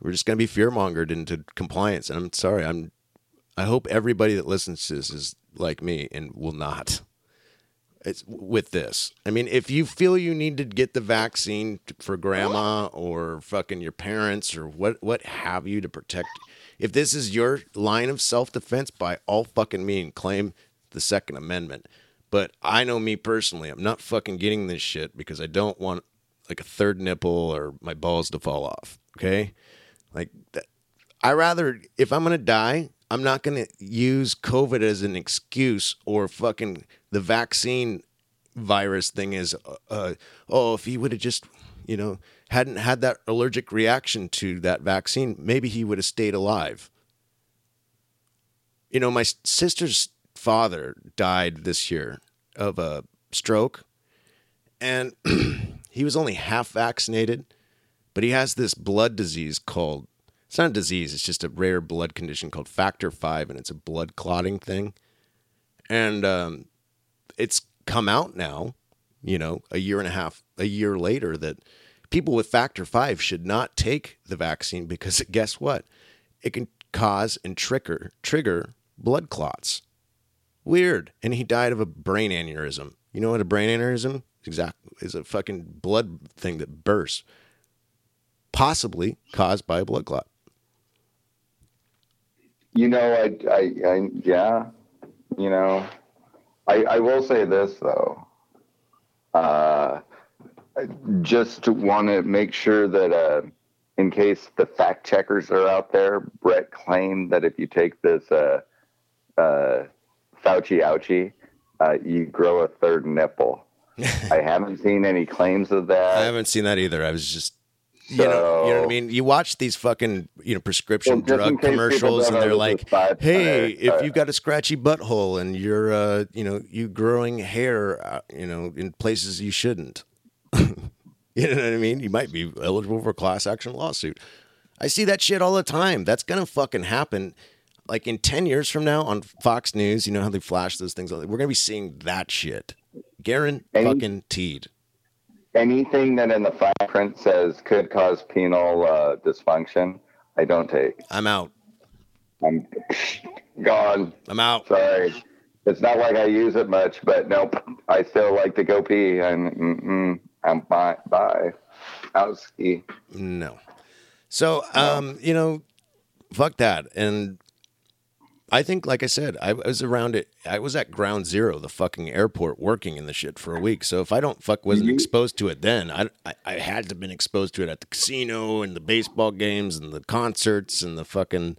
We're just gonna be fear mongered into compliance. And I'm sorry, I'm I hope everybody that listens to this is like me and will not. It's with this. I mean, if you feel you need to get the vaccine for grandma or fucking your parents or what what have you to protect if this is your line of self-defense by all fucking means, claim the second amendment. But I know me personally, I'm not fucking getting this shit because I don't want like a third nipple or my balls to fall off, okay? Like that I rather if I'm gonna die, I'm not gonna use COVID as an excuse or fucking the vaccine virus thing is uh, uh oh if he would have just you know hadn't had that allergic reaction to that vaccine maybe he would have stayed alive. You know my sister's father died this year of a stroke and he was only half vaccinated but he has this blood disease called it's not a disease it's just a rare blood condition called factor 5 and it's a blood clotting thing. And um, it's come out now you know a year and a half a year later that people with factor 5 should not take the vaccine because guess what? It can cause and trigger trigger blood clots. Weird. And he died of a brain aneurysm. You know what a brain aneurysm exactly is a fucking blood thing that bursts possibly caused by a blood clot You know, I, I, I yeah, you know, I, I will say this though. Uh, I just want to make sure that, uh, in case the fact checkers are out there, Brett claimed that if you take this, uh, uh, Fauci ouchie, uh, you grow a third nipple. I haven't seen any claims of that. I haven't seen that either. I was just, you know, you know what I mean. You watch these fucking, you know, prescription Well, drug commercials, and they're like, "Hey, if you've got a scratchy butthole and you're, uh, you know, you growing hair, uh, you know, in places you shouldn't, you know what I mean? You might be eligible for a class action lawsuit. I see that shit all the time. That's gonna fucking happen. like in 10 years from now on Fox News, you know how they flash those things? We're going to be seeing that shit. Garen Any- fucking teed. Anything that in the fine print says could cause penal uh, dysfunction, I don't take. I'm out. I'm gone. I'm out. Sorry. It's not like I use it much, but nope. I still like to go pee. And I'm bye. Bye. Howski. No. So, um, you know, fuck that. And I think, like I said, I was around it. I was at ground zero, the fucking airport, working in the shit for a week. So if I don't fuck wasn't Mhm. exposed to it then, I, I I had to have been exposed to it at the casino and the baseball games and the concerts and the fucking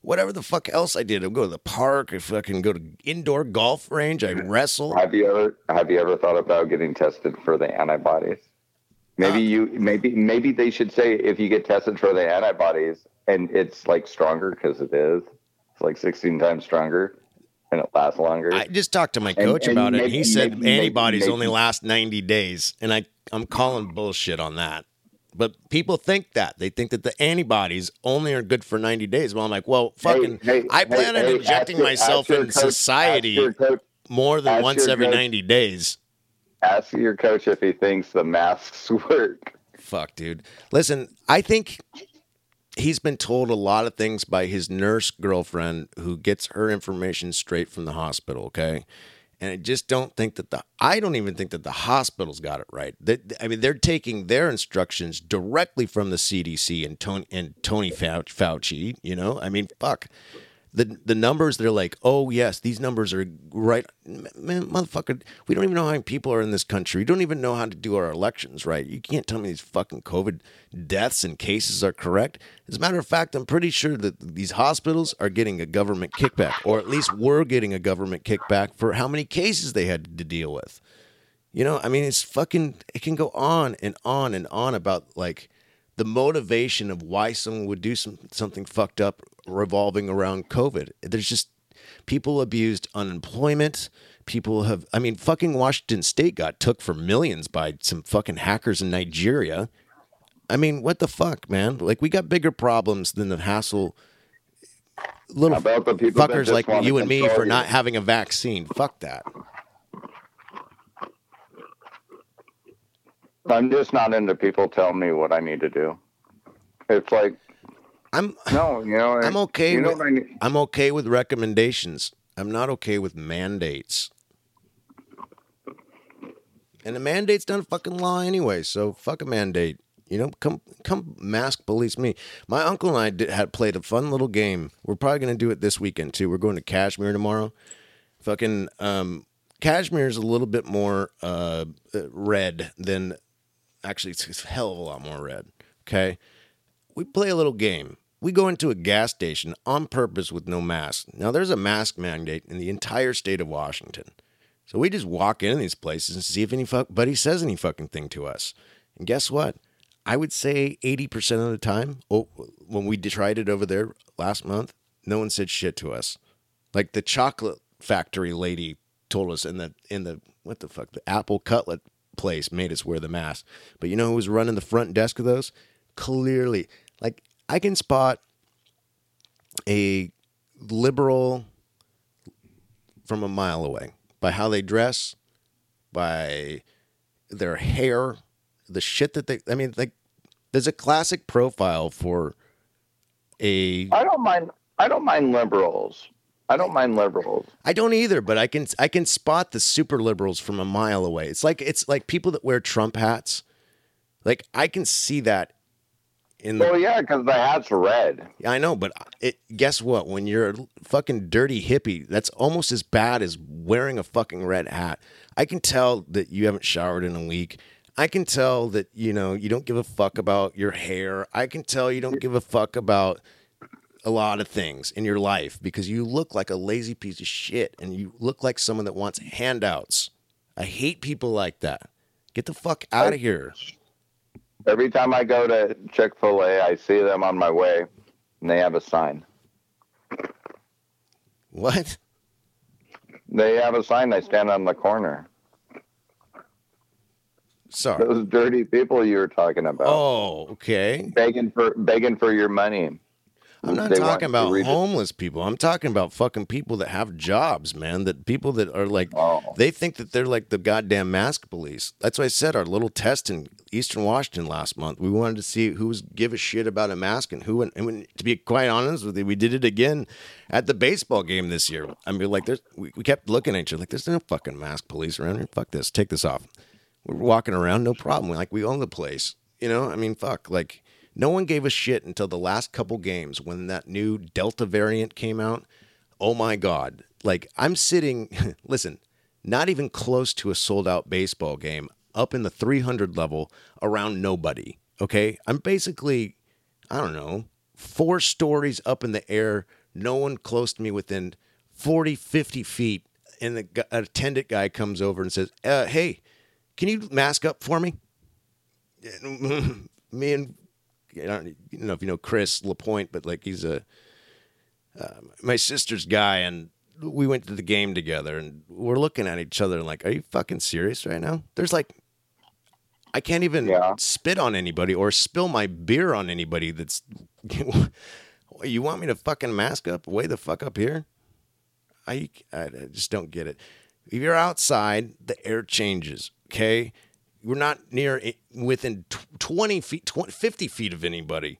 whatever the fuck else I did. I'd go to the park. I fucking go to indoor golf range. I wrestle. Have you ever have you ever thought about getting tested for the antibodies? Maybe Uh, you maybe maybe they should say if you get tested for the antibodies and it's like stronger because it is. Like 16 times stronger and it lasts longer. I just talked to my coach and about it, and maybe- he said maybe- antibodies maybe- only last 90 days. And I, I'm calling bullshit on that. But people think that. They think that the antibodies only are good for 90 days. Well, I'm like, well, fucking, Hey, hey, I plan hey, on injecting your- myself in coach- society coach, more than once every coach- 90 days. ask your coach if he thinks the masks work. Fuck, dude. Listen, I think he's been told a lot of things by his nurse girlfriend who gets her information straight from the hospital, okay? And I just don't think that the I don't even think that the hospital's got it right. They, I mean, they're taking their instructions directly from the CDC and Tony and Tony Fauci. You know, I mean, fuck the the numbers. They're like, oh yes, these numbers are right. Man, motherfucker, we don't even know how many people are in this country. We don't even know how to do our elections right. You can't tell me these fucking COVID deaths and cases are correct. As a matter of fact, I'm pretty sure that these hospitals are getting a government kickback, or at least were getting a government kickback for how many cases they had to deal with. You know, I mean, it's fucking. It can go on and on and on about like the motivation of why someone would do some something fucked up revolving around COVID. There's just people abused unemployment. People have. I mean, fucking Washington State got took for millions by some fucking hackers in Nigeria. I mean, what the fuck, man? Like, we got bigger problems than the hassle. Little about the people fuckers like you and me for not having a vaccine. Fuck that. I'm just not into people telling me what I need to do. It's like I'm no, you know. I'm okay You know with- what I? I'm okay with recommendations. I'm not okay with mandates. And the mandate's not a fucking law anyway, so fuck a mandate. You know, come come mask police me. My uncle and I did, had played a fun little game. We're probably gonna do it this weekend too. We're going to Cashmere tomorrow. Fucking um, Cashmere is a little bit more uh, red than actually it's, a hell of a lot more red. Okay, we play a little game. We go into a gas station on purpose with no mask. Now, there's a mask mandate in the entire state of Washington. So we just walk in these places and see if anybody says any fucking thing to us. And guess what? I would say 80% of the time, oh, when we tried it over there last month, no one said shit to us. Like the chocolate factory lady told us in the in the what the fuck the apple cutlet place made us wear the mask. But you know who was running the front desk of those? Clearly, like I can spot a liberal from a mile away by how they dress, by their hair, the shit that they. I mean, like there's a classic profile for a I don't mind. I don't mind liberals. I don't mind liberals. I don't either, but I can I can spot the super liberals from a mile away. It's like it's like people that wear Trump hats. Like I can see that in the Well, yeah, because the hat's red. I know, but it guess what? When you're a fucking dirty hippie, that's almost as bad as wearing a fucking red hat. I can tell that you haven't showered in a week. I can tell that you know you don't give a fuck about your hair. I can tell you don't give a fuck about a lot of things in your life because you look like a lazy piece of shit and you look like someone that wants handouts. I hate people like that. Get the fuck out of here. Every time I go to Chick Fil A, I see them on my way, and they have a sign. What? They have a sign. They stand on the corner. Sorry. Those dirty people you were talking about, Oh, okay. begging for begging for your money. I'm not talking about read it. homeless people. I'm talking about fucking people that have jobs, man. That people that are like, Oh. they think that they're like the goddamn mask police. That's why I said our little test in Eastern Washington last month. We wanted to see who was give a shit about a mask and who. And when, to be quite honest with you, we did it again at the baseball game this year. I mean, like, there's we, we kept looking at each other like, there's no fucking mask police around here. Fuck this. Take this off. We're walking around, no problem. Like we own the place. You know, I mean, fuck. Like no one gave a shit until the last couple games when that new Delta variant came out. Oh my god! Like I'm sitting, listen, not even close to a sold out baseball game, up in the 300 level, around nobody. Okay, I'm basically, I don't know, four stories up in the air, no one close to me within 40, 50 feet, and the attendant guy comes over and says, uh, "Hey, can you mask up for me?" me and I don't know if you know Chris Lapointe, but like he's a uh, my sister's guy, and we went to the game together, and we're looking at each other and like, are you fucking serious right now? There's like, I can't even Yeah. spit on anybody or spill my beer on anybody. That's you want me to fucking mask up way the fuck up here? I I just don't get it. If you're outside, the air changes. Okay, we're not near within 20 feet, 20, 50 feet of anybody.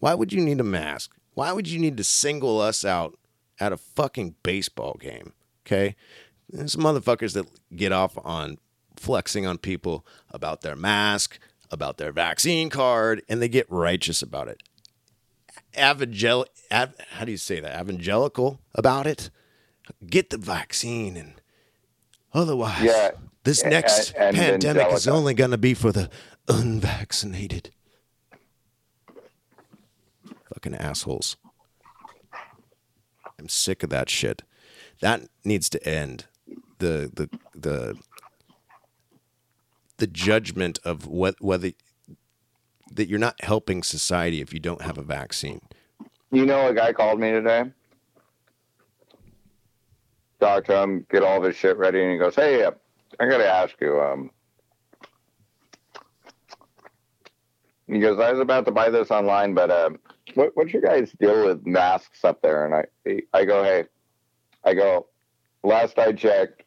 Why would you need a mask? Why would you need to single us out at a fucking baseball game? Okay, there's some motherfuckers that get off on flexing on people about their mask, about their vaccine card, and they get righteous about it. Evangel, av, how do you say that? Evangelical about it. Get the vaccine, and otherwise, Yeah, this next and pandemic is only going to be for the unvaccinated. Fucking assholes. I'm sick of that shit. That needs to end. The the the the judgment of what whether that you're not helping society if you don't have a vaccine. You know, a guy called me today. Talked to him, get all this shit ready, and he goes, "Hey, I got to ask you." Um, goes, "I was about to buy this online, but uh, what, what's your guys' deal with masks up there?" And I, I go, "Hey, I go. Last I checked,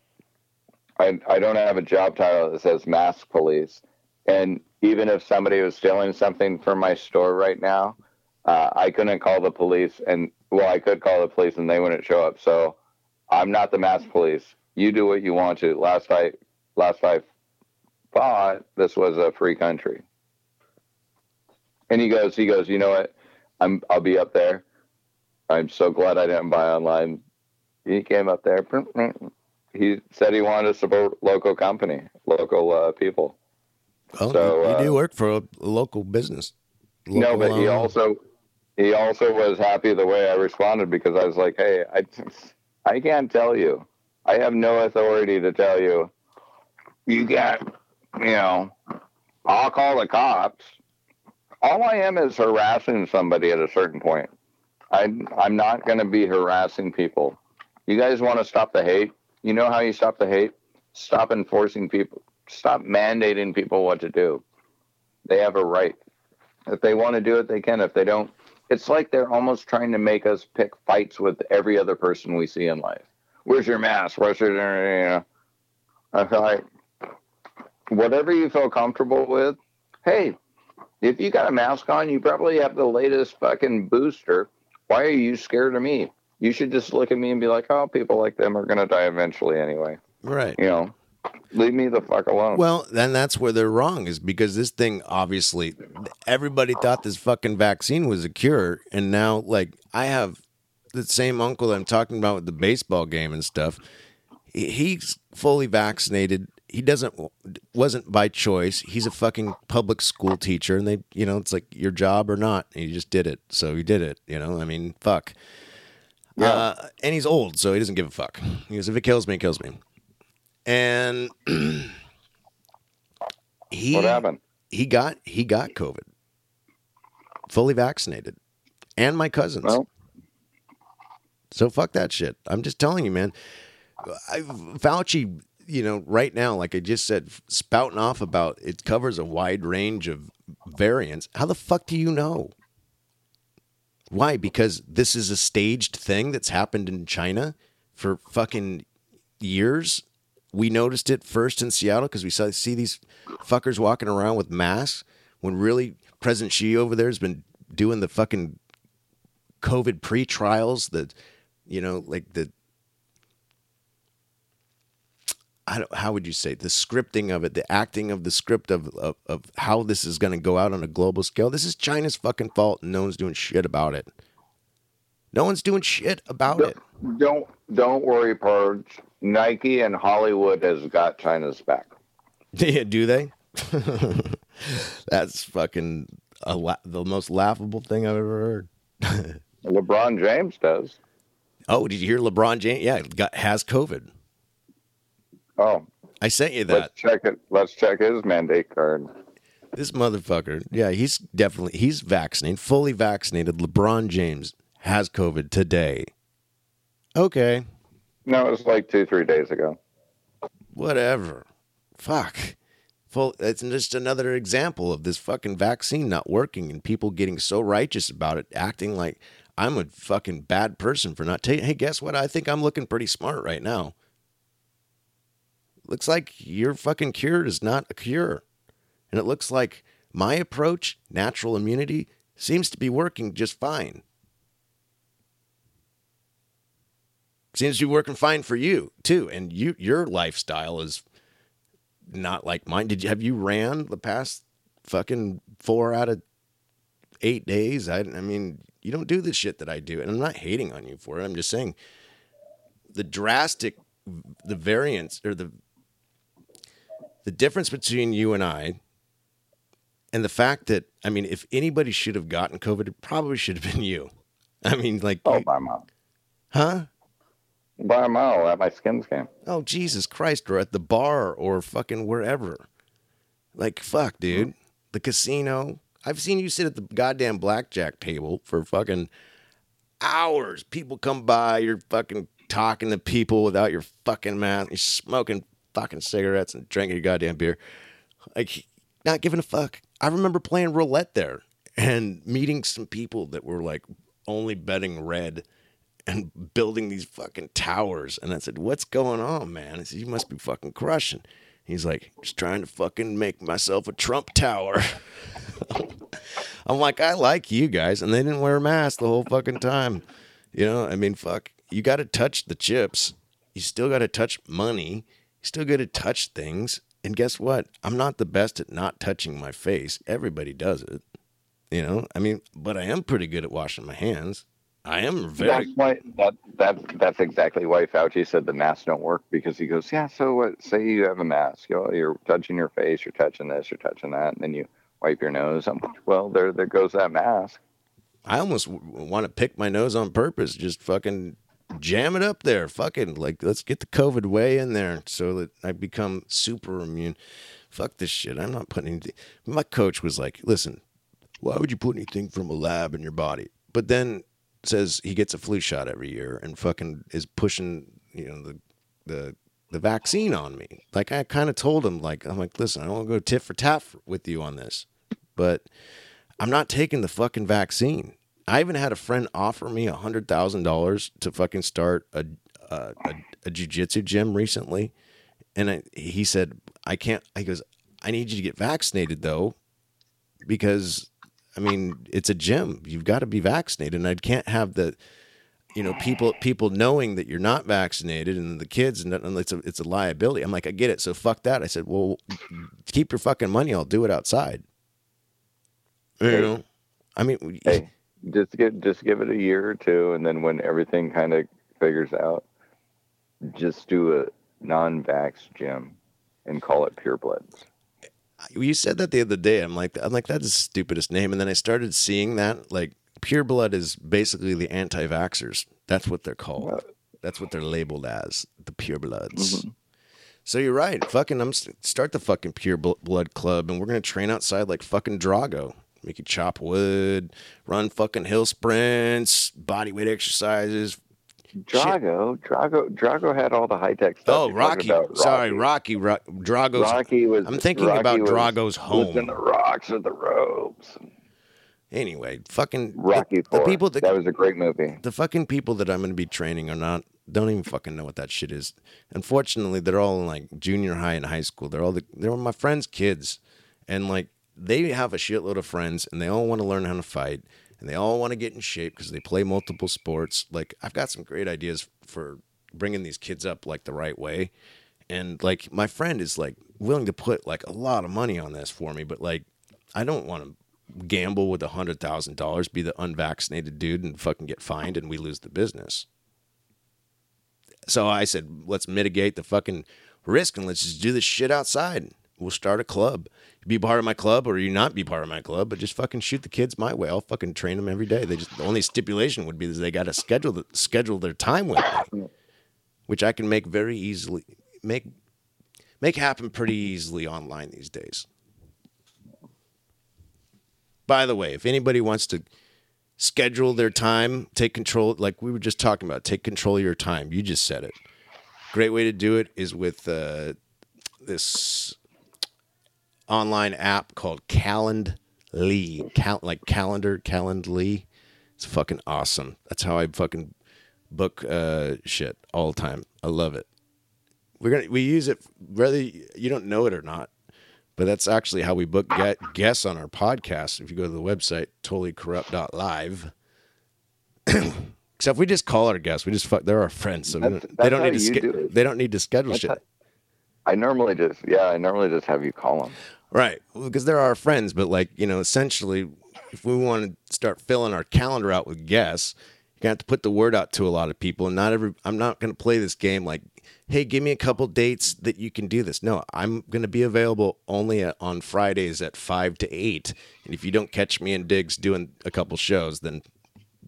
I, I don't have a job title that says mask police, and even if somebody was stealing something from my store right now." uh, I couldn't call the police, and well, I could call the police, and they wouldn't show up. So I'm not the mask police. You do what you want to. Last I last I thought this was a free country. And he goes, he goes, you know what? I'm I'll be up there. I'm so glad I didn't buy online. He came up there. He said he wanted to support local company, local uh, people. Well, So, you, you do uh, work for a local business. no, but he also he also was happy the way I responded because I was like, "Hey, I I can't tell you. I have no authority to tell you. You got, you know, I'll call the cops. All I am is harassing somebody at a certain point. I I'm not going to be harassing people. You guys want to stop the hate? You know how you stop the hate? Stop enforcing people. Stop mandating people what to do. They have a right. If they want to do it, they can. If they don't, it's like they're almost trying to make us pick fights with every other person we see in life. Where's your mask? Where's your, you know? I feel like whatever you feel comfortable with. Hey, if you got a mask on, you probably have the latest fucking booster. Why are you scared of me? You should just look at me and be like, oh, people like them are gonna die eventually anyway. right. You know, leave me the fuck alone. Well, then that's where they're wrong, is because this thing obviously everybody thought this fucking vaccine was a cure, and now like I have the same uncle that I'm talking about with the baseball game and stuff. He's fully vaccinated. He doesn't wasn't by choice. He's a fucking public school teacher, and they you know it's like your job or not. And he just did it, so he did it. You know, I mean, fuck. Yeah. Uh, and he's old, so he doesn't give a fuck. He goes, if it kills me, it kills me. And he what happened? he got he got COVID, fully vaccinated, and my cousins. Well, so fuck that shit. I'm just telling you, man. I, Fauci, you know, right now, like I just said, spouting off about it covers a wide range of variants. How the fuck do you know? Why? Because this is a staged thing that's happened in China for fucking years. We noticed it first in Seattle because we saw see these fuckers walking around with masks when really President Xi over there has been doing the fucking COVID pre trials, the you know, like the I don't, how would you say the scripting of it, the acting of the script of of, of how this is going to go out on a global scale. This is China's fucking fault, and no one's doing shit about it. No one's doing shit about it. Don't don't worry, Purge. Nike and Hollywood has got China's back. Yeah, do they? That's fucking a la- the most laughable thing I've ever heard. LeBron James does. Oh, did you hear LeBron James? Yeah, got has COVID. Oh, I sent you that. let's check it. Let's check his mandate card. This motherfucker, yeah, he's definitely he's vaccinated, fully vaccinated. LeBron James has COVID today. Okay, No, it was like two, three days ago. whatever. Fuck. Full. It's just another example of this fucking vaccine not working and people getting so righteous about it, acting like I'm a fucking bad person for not taking. Hey, guess what? I think I'm looking pretty smart right now. Looks like your fucking cure is not a cure. And it looks like my approach, natural immunity, seems to be working just fine. Seems to be working fine for you too. And you your lifestyle is not like mine. Did you have you ran the past fucking four out of eight days? I, I mean, you don't do the shit that I do, and I'm not hating on you for it. I'm just saying the drastic, the variance or the the difference between you and I, and the fact that I mean, if anybody should have gotten COVID, it probably should have been you. I mean, like, Oh, you- by a mile. huh? By a mile at my skins game. Oh Jesus Christ! Or at the bar or fucking wherever. Like fuck, dude. Mm-hmm. The casino. I've seen you sit at the goddamn blackjack table for fucking hours. People come by, you're fucking talking to people without your fucking mask. You're smoking fucking cigarettes and drinking your goddamn beer. Like not giving a fuck. I remember playing roulette there and meeting some people that were like only betting red and building these fucking towers. And I said, What's going on, man? I said, You must be fucking crushing. He's like, Just trying to fucking make myself a Trump tower. I'm like, I like you guys. And they didn't wear masks the whole fucking time. You know, I mean, fuck, you got to touch the chips. You still got to touch money. You still got to touch things. And guess what? I'm not the best at not touching my face. Everybody does it. You know, I mean, but I am pretty good at washing my hands. I am very That's why that that that's exactly why Fauci said the masks don't work because he goes, yeah. So what? Say you have a mask, you know, you're touching your face, you're touching this, you're touching that, and then you wipe your nose. I'm like, well, there there goes that mask. I almost w- want to pick my nose on purpose. Just fucking jam it up there. Fucking like, let's get the COVID way in there so that I become super immune. Fuck this shit. I'm not putting anything. My coach was like, listen, why would you put anything from a lab in your body? But then says he gets a flu shot every year and fucking is pushing, you know, the the the vaccine on me. Like I kind of told him, like I'm like, listen, I don't want to go tit for tat with you on this, but I'm not taking the fucking vaccine. I even had a friend offer me a hundred thousand dollars to fucking start a a, a, a jujitsu gym recently, and I, he said I can't. He goes, I need you to get vaccinated though, because I mean it's a gym. You've got to be vaccinated, and I can't have the you know people people knowing that you're not vaccinated and the kids and, it's a it's a liability. I'm like I get it. So fuck that. I said, well, keep your fucking money. I'll do it outside. You Hey. know, I mean, Hey, just give just give it a year or two, and then when everything kind of figures out, just do a non-vax gym and call it Pure Bloods. You said that the other day. I'm like, I'm like, that's the stupidest name. And then I started seeing that like pure blood is basically the anti-vaxxers. That's what they're called. That's what they're labeled as, the pure bloods. Mm-hmm. So you're right. Fucking, I'm start the fucking pure blood club, and we're gonna train outside like fucking Drago. Make you chop wood, run fucking hill sprints, body weight exercises. Drago, Drago, Drago had all the high tech stuff. Oh, You're Rocky. Sorry, Rocky. Ro- Drago's. Rocky was. I'm thinking Rocky about was- Drago's Was in home. the rocks with the ropes. Anyway, fucking Rocky the, the people that that was a great movie. the fucking people that I'm going to be training are not don't even fucking know what that shit is. Unfortunately, they're all in like junior high and high school. They're all the, they're my friends' kids, and like they have a shitload of friends, and they all want to learn how to fight, and they all want to get in shape because they play multiple sports. Like I've got some great ideas for bringing these kids up like the right way, and like my friend is like willing to put like a lot of money on this for me, but like I don't want to gamble with a hundred thousand dollars, be the unvaccinated dude, and fucking get fined, and we lose the business. So I said, let's mitigate the fucking risk and let's just do this shit outside. We'll start a club. Be part of my club, or you not be part of my club, but just fucking shoot the kids my way. I'll fucking train them every day. They just the only stipulation would be that they got to schedule the, schedule their time with me, which I can make very easily make make happen pretty easily online these days. By the way, if anybody wants to schedule their time, take control, like we were just talking about, take control of your time. You just said it. Great way to do it is with uh, this online app called Calendly, Cal- like calendar, Calendly. It's fucking awesome. That's how I fucking book uh, shit all the time. I love it. We're gonna we use it whether you don't know it or not. But that's actually how we book get guests on our podcast. If you go to the website, totallycorrupt.live. Except we just call our guests. We just fuck. They're our friends, so we That's- they don't need to. Ske- do they don't need to schedule That's shit. how- I normally just yeah, I normally just have you call them. Right. Because they're our friends, but like, you know, essentially, if we want to start filling our calendar out with guests, you're going to have to put the word out to a lot of people. And not every, I'm not going to play this game like, hey, give me a couple dates that you can do this. No, I'm going to be available only at, on Fridays at 5 to 8. And if you don't catch me in digs doing a couple shows, then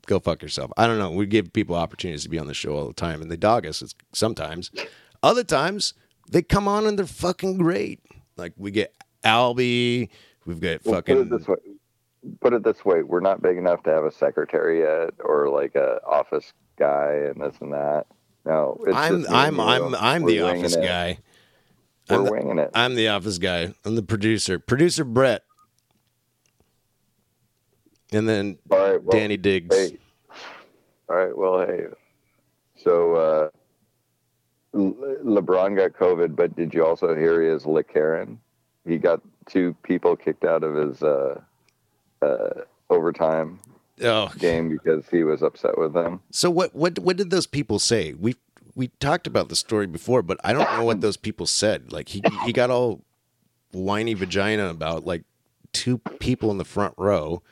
go fuck yourself. I don't know. We give people opportunities to be on the show all the time, and they dog us sometimes. Other times, they come on and they're fucking great. Like we get Albie, we've got Well, fucking. put it this way. Put it this way: we're not big enough to have a secretary yet, or like a office guy, and this and that. No, it's I'm I'm. I'm I'm the office it. guy. We're I'm the, winging it. I'm the office guy. I'm the producer. Producer Brett. And then right, well, Danny Diggs. Hey. All right. Well, hey. So uh, Le- LeBron got COVID, but did you also hear he has lick Karen? He got two people kicked out of his uh, uh, overtime Oh, game because he was upset with them. so what what what did those people say? We we talked about the story before, but I don't know what those people said. Like he he got all whiny vagina about like two people in the front row.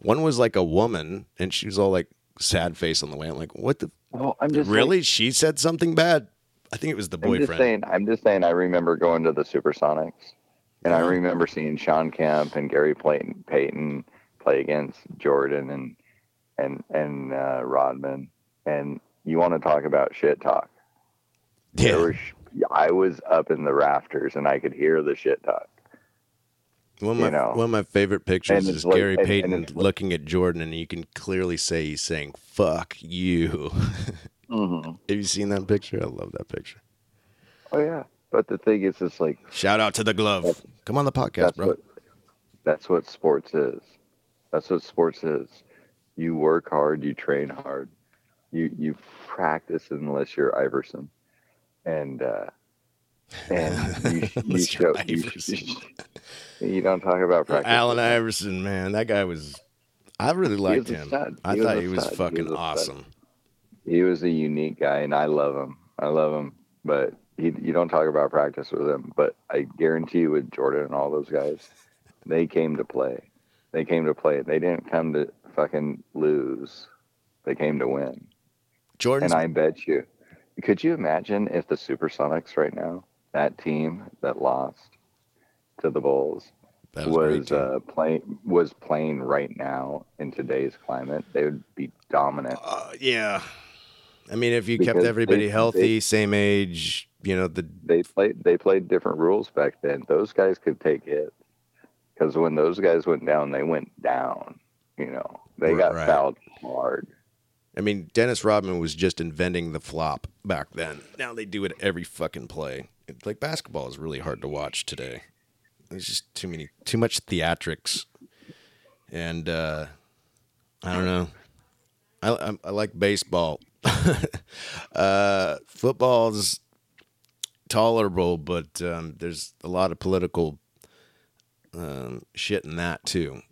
One was like a woman, and she was all like sad face on the way. I'm like, what the Well, I'm just really? she said something bad. I think it was the I'm just boyfriend. saying. I'm just saying. I remember going to the Supersonics, and I remember seeing Shawn Kemp and Gary Payton, Payton play against Jordan and and and uh, Rodman. And you want to talk about shit talk? Yeah, was, I was up in the rafters, and I could hear the shit talk. one of my you know. one of my favorite pictures is like- Gary and- and Payton looking at Jordan, and you can clearly say he's saying "fuck you." Mm-hmm. Have you seen that picture? I love that picture. Oh yeah, but the thing is, it's like Shout out to the glove. Come on the podcast, that's bro. what that's what sports is. That's what sports is. You work hard, you train hard, you you practice unless you're Iverson, and uh, and you, you show you, you don't talk about practice. Allen Iverson, man, that guy was. I really liked him. I thought he was stud. He fucking was a stud. awesome. He was a unique guy, and I love him. I love him, but he, you don't talk about practice with him. But I guarantee you, with Jordan and all those guys, they came to play. They came to play. They didn't come to fucking lose. They came to win. Jordan And I bet you, could you imagine if the Supersonics right now, that team that lost to the Bulls, that was, was, uh, playing was playing right now in today's climate, they would be dominant. Uh, yeah. I mean, if you kept everybody they- healthy, same age, you know, the they played they played different rules back then. Those guys could take it because when those guys went down, they went down. You know, they Right, got right. fouled hard. I mean, Dennis Rodman was just inventing the flop back then. Now they do it every fucking play. It's like basketball is really hard to watch today. There's just too many, too much theatrics. and uh, I don't know. I, I, I like baseball. uh, football's tolerable, but um, there's a lot of political um, shit in that too.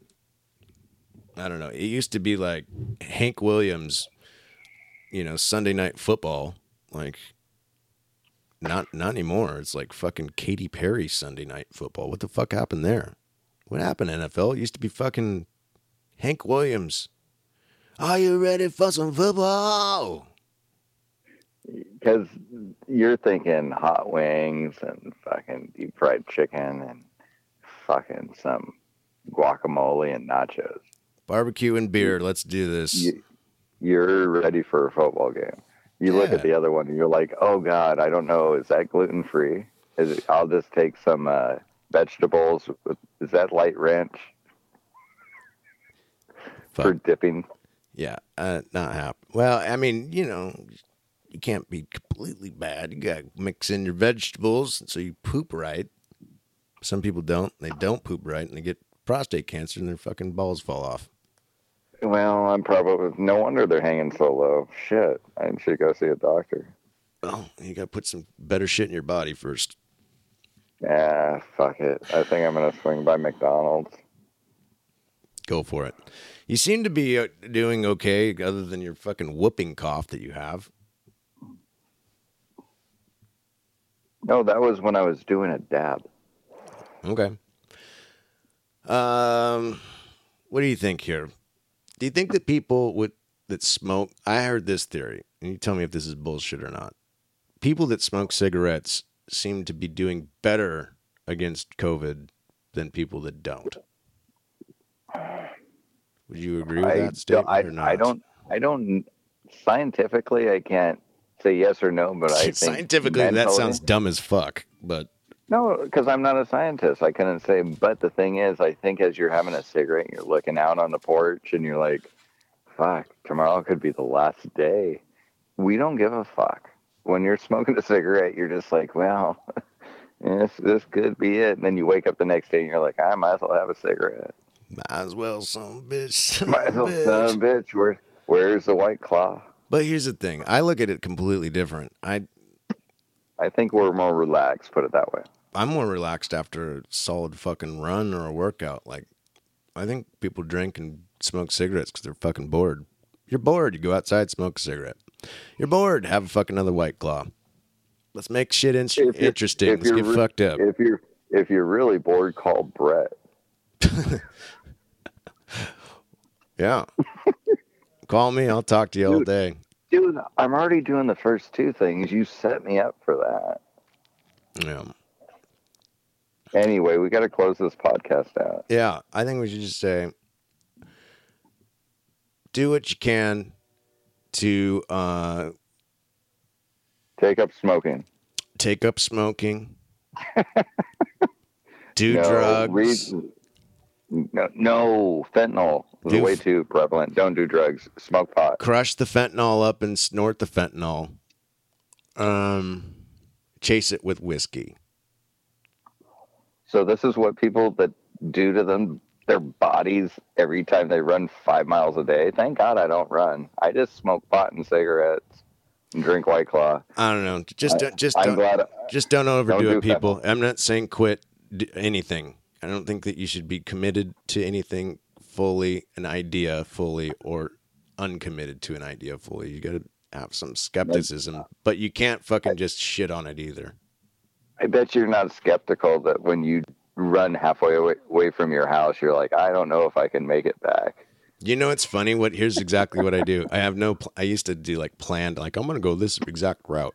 I don't know. It used to be like Hank Williams, you know, Sunday night football. Like, not not anymore. It's like fucking Katy Perry Sunday night football. What the fuck happened there? What happened, NFL? It used to be fucking Hank Williams. Are you ready for some football? Because you're thinking hot wings and fucking deep fried chicken and fucking some guacamole and nachos. Barbecue and beer. Let's do this. You, you're ready for a football game. You look at the other one and you're like, oh God, I don't know. Is that gluten free? Is it, I'll just take some uh, vegetables. Is that light ranch Fuck. for dipping? Yeah, uh, not happy. Well, I mean, you know, you can't be completely bad. You got to mix in your vegetables so you poop right. Some people don't. They don't poop right and they get prostate cancer and their fucking balls fall off. Well, I'm probably no wonder they're hanging so low. Shit, I should go see a doctor. Oh, you got to put some better shit in your body first. Yeah, fuck it. I think I'm gonna swing by McDonald's. Go for it. You seem to be uh, doing okay, other than your fucking whooping cough that you have. No, that was when I was doing a dab. Okay. Um, what do you think here? Do you think that people with that smoke? I heard this theory, and you tell me if this is bullshit or not. People that smoke cigarettes seem to be doing better against COVID than people that don't. Would you agree with I that statement I, or not? I don't. I don't. Scientifically, I can't say yes or no, but I think Scientifically, that sounds dumb as fuck. But No, because I'm not a scientist. I couldn't say. But the thing is, I think as you're having a cigarette, you're looking out on the porch, and you're like, "Fuck, tomorrow could be the last day." We don't give a fuck. When you're smoking a cigarette, you're just like, "Well, this this could be it." And then you wake up the next day, and you're like, "I might as well have a cigarette." Might as well, some bitch. son Might as well, of bitch. Where where's the white claw? But here's the thing: I look at it completely different. I I think we're more relaxed. Put it that way. I'm more relaxed after a solid fucking run or a workout. Like, I think people drink and smoke cigarettes because they're fucking bored. You're bored, you go outside, smoke a cigarette. You're bored, have a fucking another white claw. Let's make shit in- interesting. Let's get re- fucked up. If you're if you're really bored, call Brett. Yeah. Call me. I'll talk to you all day. Dude, I'm already doing the first two things. You set me up for that. Yeah. Anyway, we got to close this podcast out. Yeah. I think we should just say do what you can to uh, Take up smoking. take up smoking, do no, drugs. read- no, no, fentanyl way too prevalent. Don't do drugs. Smoke pot. crush the fentanyl up and snort the fentanyl. Um, chase it with whiskey. So this is what people that do to them their bodies every time they run five miles a day. Thank God I don't run. I just smoke pot and cigarettes and drink White Claw. I don't know. Just don't, just I'm don't, glad. just don't overdo Don't it, do people. I'm not saying quit anything. I don't think that you should be committed to anything fully, an idea fully, or uncommitted to an idea fully. You got to have some skepticism, uh, but you can't fucking just shit on it either. I bet you're not skeptical that when you run halfway away, away from your house, you're like, I don't know if I can make it back. You know, it's funny. What here's exactly what I do. I have no. Pl- I used to do like planned, like I'm gonna go this exact route.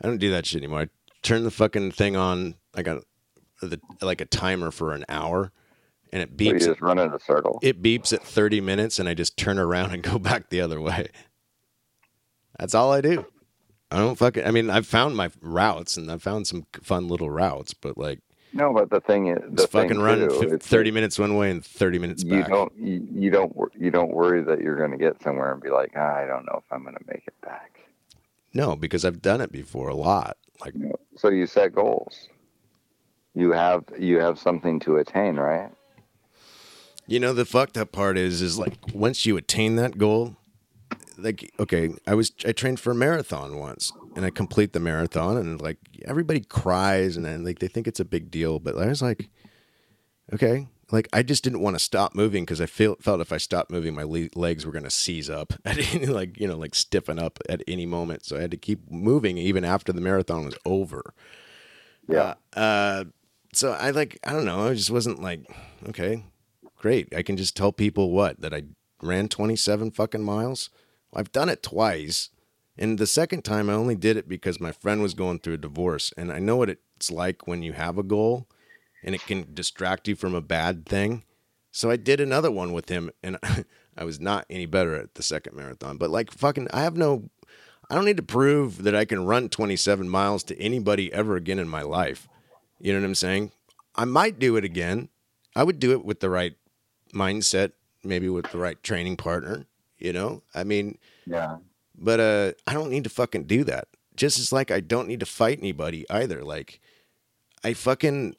I don't do that shit anymore. I turn the fucking thing on. I got the like a timer for an hour, and it So you beeps. just run in a circle. It beeps at 30 minutes, and I just turn around and go back the other way. That's all I do. I don't fucking. I mean, I've found my routes, and I've found some fun little routes, but like, No, but the thing is, the fucking thing run too, 30 minutes one way and 30 minutes You back. don't. You, you don't. You don't worry that you're going to get somewhere and be like, ah, I don't know if I'm going to make it back. No, because I've done it before a lot. Like, So you set goals. You have you have something to attain, right? You know, the fucked up part is, is like once you attain that goal, like okay, I was I trained for a marathon once, and I complete the marathon, and like everybody cries, and then like they think it's a big deal, but I was like, okay, like I just didn't want to stop moving because I felt felt if I stopped moving, my le- legs were gonna seize up, at any, like you know, like stiffen up at any moment. So I had to keep moving even after the marathon was over. Yeah. Uh, uh, so I like I don't know. I just wasn't like okay, great. I can just tell people what that I ran twenty seven fucking miles. I've done it twice. And the second time I only did it because my friend was going through a divorce and I know what it's like when you have a goal and it can distract you from a bad thing. So I did another one with him and I was not any better at the second marathon. But like fucking I have no I don't need to prove that I can run 27 miles to anybody ever again in my life. You know what I'm saying? I might do it again. I would do it with the right mindset, maybe with the right training partner, you know? I mean, Yeah. but uh I don't need to fucking do that. Just as like I don't need to fight anybody either. Like I fucking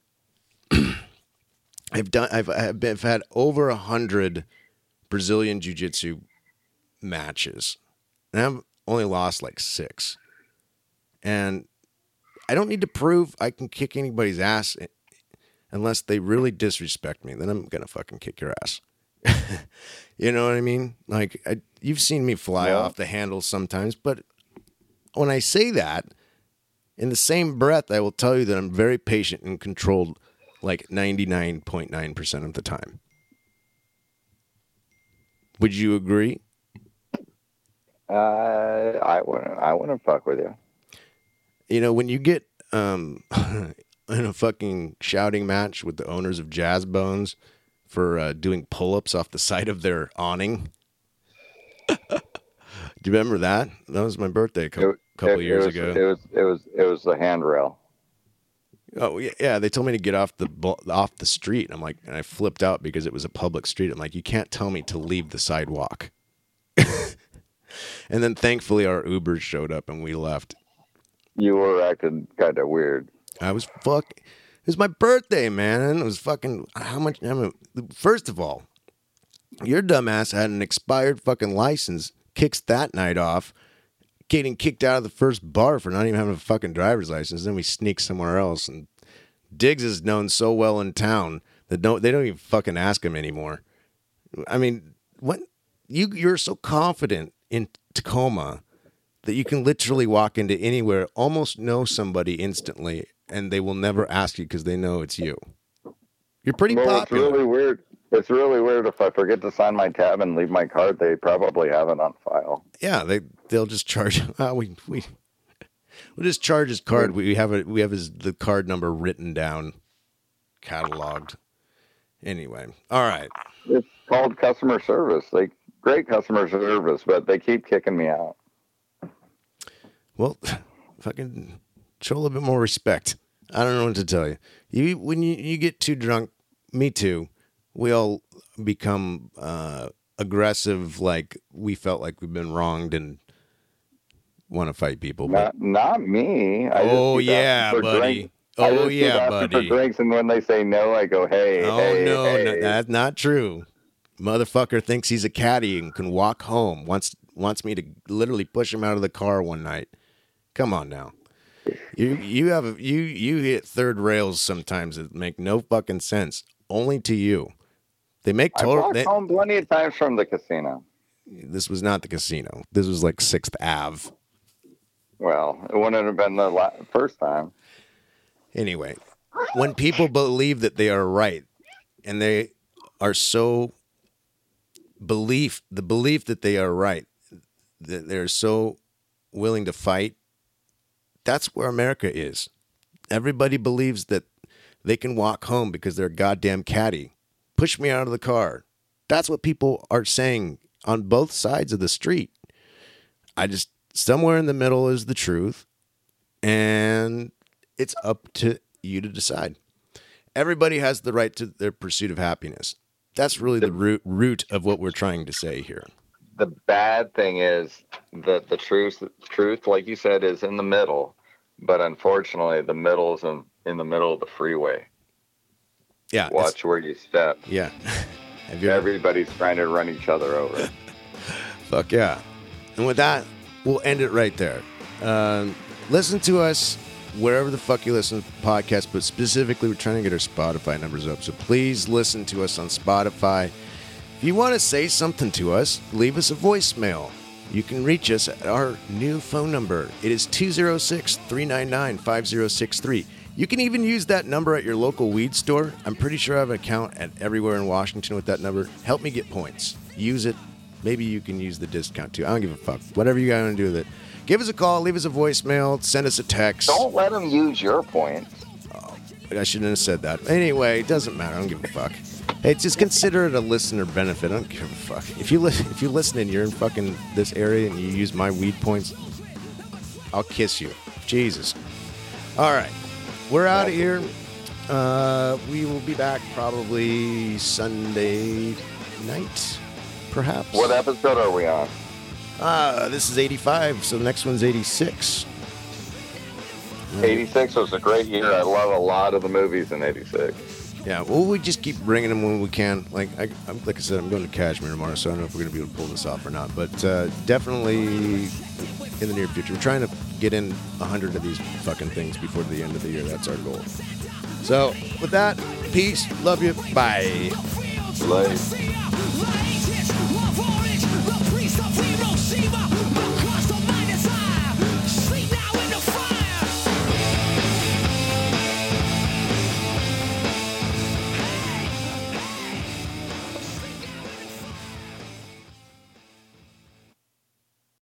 I've done I've I've, been, I've had over a hundred Brazilian jiu jitsu matches. And I've only lost like six. And I don't need to prove I can kick anybody's ass unless they really disrespect me. Then I'm gonna fucking kick your ass. you know what I mean? Like I, you've seen me fly Yeah. off the handle sometimes, but when I say that, in the same breath, I will tell you that I'm very patient and controlled, like 99.9% of the time. Would you agree? Uh, I wouldn't. I wouldn't fuck with you. You know, when you get um, in a fucking shouting match with the owners of Jazz Bones for uh, doing pull ups off the side of their awning. Do you remember that? That was my birthday a couple, It- couple it, years it was, ago. It was. It was. It was the handrail. Oh yeah, yeah. They told me to get off the off the street. I'm like, and I flipped out because it was a public street. I'm like, you can't tell me to leave the sidewalk. and then thankfully our Uber showed up and we left. You were acting kind of weird. I was fuck. It was my birthday, man. It was fucking how much? I mean, first of all, your dumbass had an expired fucking license. Kicks that night off, getting kicked out of the first bar for not even having a fucking driver's license. Then we sneak somewhere else, and Diggs is known so well in town that don't they don't even fucking ask him anymore. I mean, what you you're so confident in Tacoma that you can literally walk into anywhere, almost know somebody instantly, and they will never ask you because they know it's you. You're pretty well, popular. it's really weird. It's really weird if I forget to sign my tab and leave my card. They probably have it on file. Yeah, they they'll just charge. Uh, we we we'll just charge his card. We have it. We have his the card number written down, cataloged. Anyway, all right. It's called customer service. Like great customer service, but they keep kicking me out. Well, fucking show a little bit more respect. I don't know what to tell you. You when you, you get too drunk, me too. We all become uh, aggressive, like we felt like we've been wronged and want to fight people. But Not not me. I oh yeah, buddy. drinks. I Oh yeah, buddy. For drinks, and when they say no, I go, "Hey, Oh hey, no, hey. no, that's not true. Motherfucker thinks he's a caddy and can walk home. Wants wants me to literally push him out of the car one night. Come on now. You you have a, you you hit third rails sometimes that make no fucking sense. Only to you. They make I total. walked They, home plenty of times from the casino. this was not the casino. This was like Sixth Ave. Well, it wouldn't have been the la- first time. Anyway, when people believe that they are right and they are so belief the belief that they are right that they're so willing to fight that's where America is. Everybody believes that they can walk home because they're a goddamn caddy. Push me out of the car. That's what people are saying on both sides of the street. I just somewhere in the middle is the truth and it's up to you to decide. Everybody has the right to their pursuit of happiness. That's really the root root of what we're trying to say here. The bad thing is that the truth, truth, like you said, is in the middle. But unfortunately, the middle is in, in the middle of the freeway. Yeah, Watch where you step. yeah. Have you ever- Everybody's trying to run each other over. Fuck yeah. And with that, we'll end it right there. Um, listen to us wherever the fuck you listen to podcasts, but specifically, we're trying to get our Spotify numbers up. So please listen to us on Spotify. If you want to say something to us, leave us a voicemail. You can reach us at our new phone number. It is 206 399 5063. You can even use that number at your local weed store. I'm pretty sure I have an account at everywhere in Washington with that number. Help me get points. Use it. Maybe you can use the discount too. I don't give a fuck. Whatever you got to do with it. Give us a call, leave us a voicemail, send us a text. Don't let them use your points. Oh, I shouldn't have said that. Anyway, it doesn't matter. I don't give a fuck. Hey, just consider it a listener benefit. I don't give a fuck. If you li- if you listen and you're in fucking this area and you use my weed points, I'll kiss you. Jesus. All right, we're out of here. Uh, we will be back probably Sunday night, perhaps. What episode are we on? Uh, this is 85, so the next one's 86. 86 was a great year. I love a lot of the movies in 86. Yeah, well, we just keep bringing them when we can. Like, I, I'm, like I said, I'm going to Cashmere tomorrow, so I don't know if we're going to be able to pull this off or not. But uh, definitely in the near future, we're trying to get in hundred of these fucking things before the end of the year. That's our goal. So, with that, peace, love you, bye. Like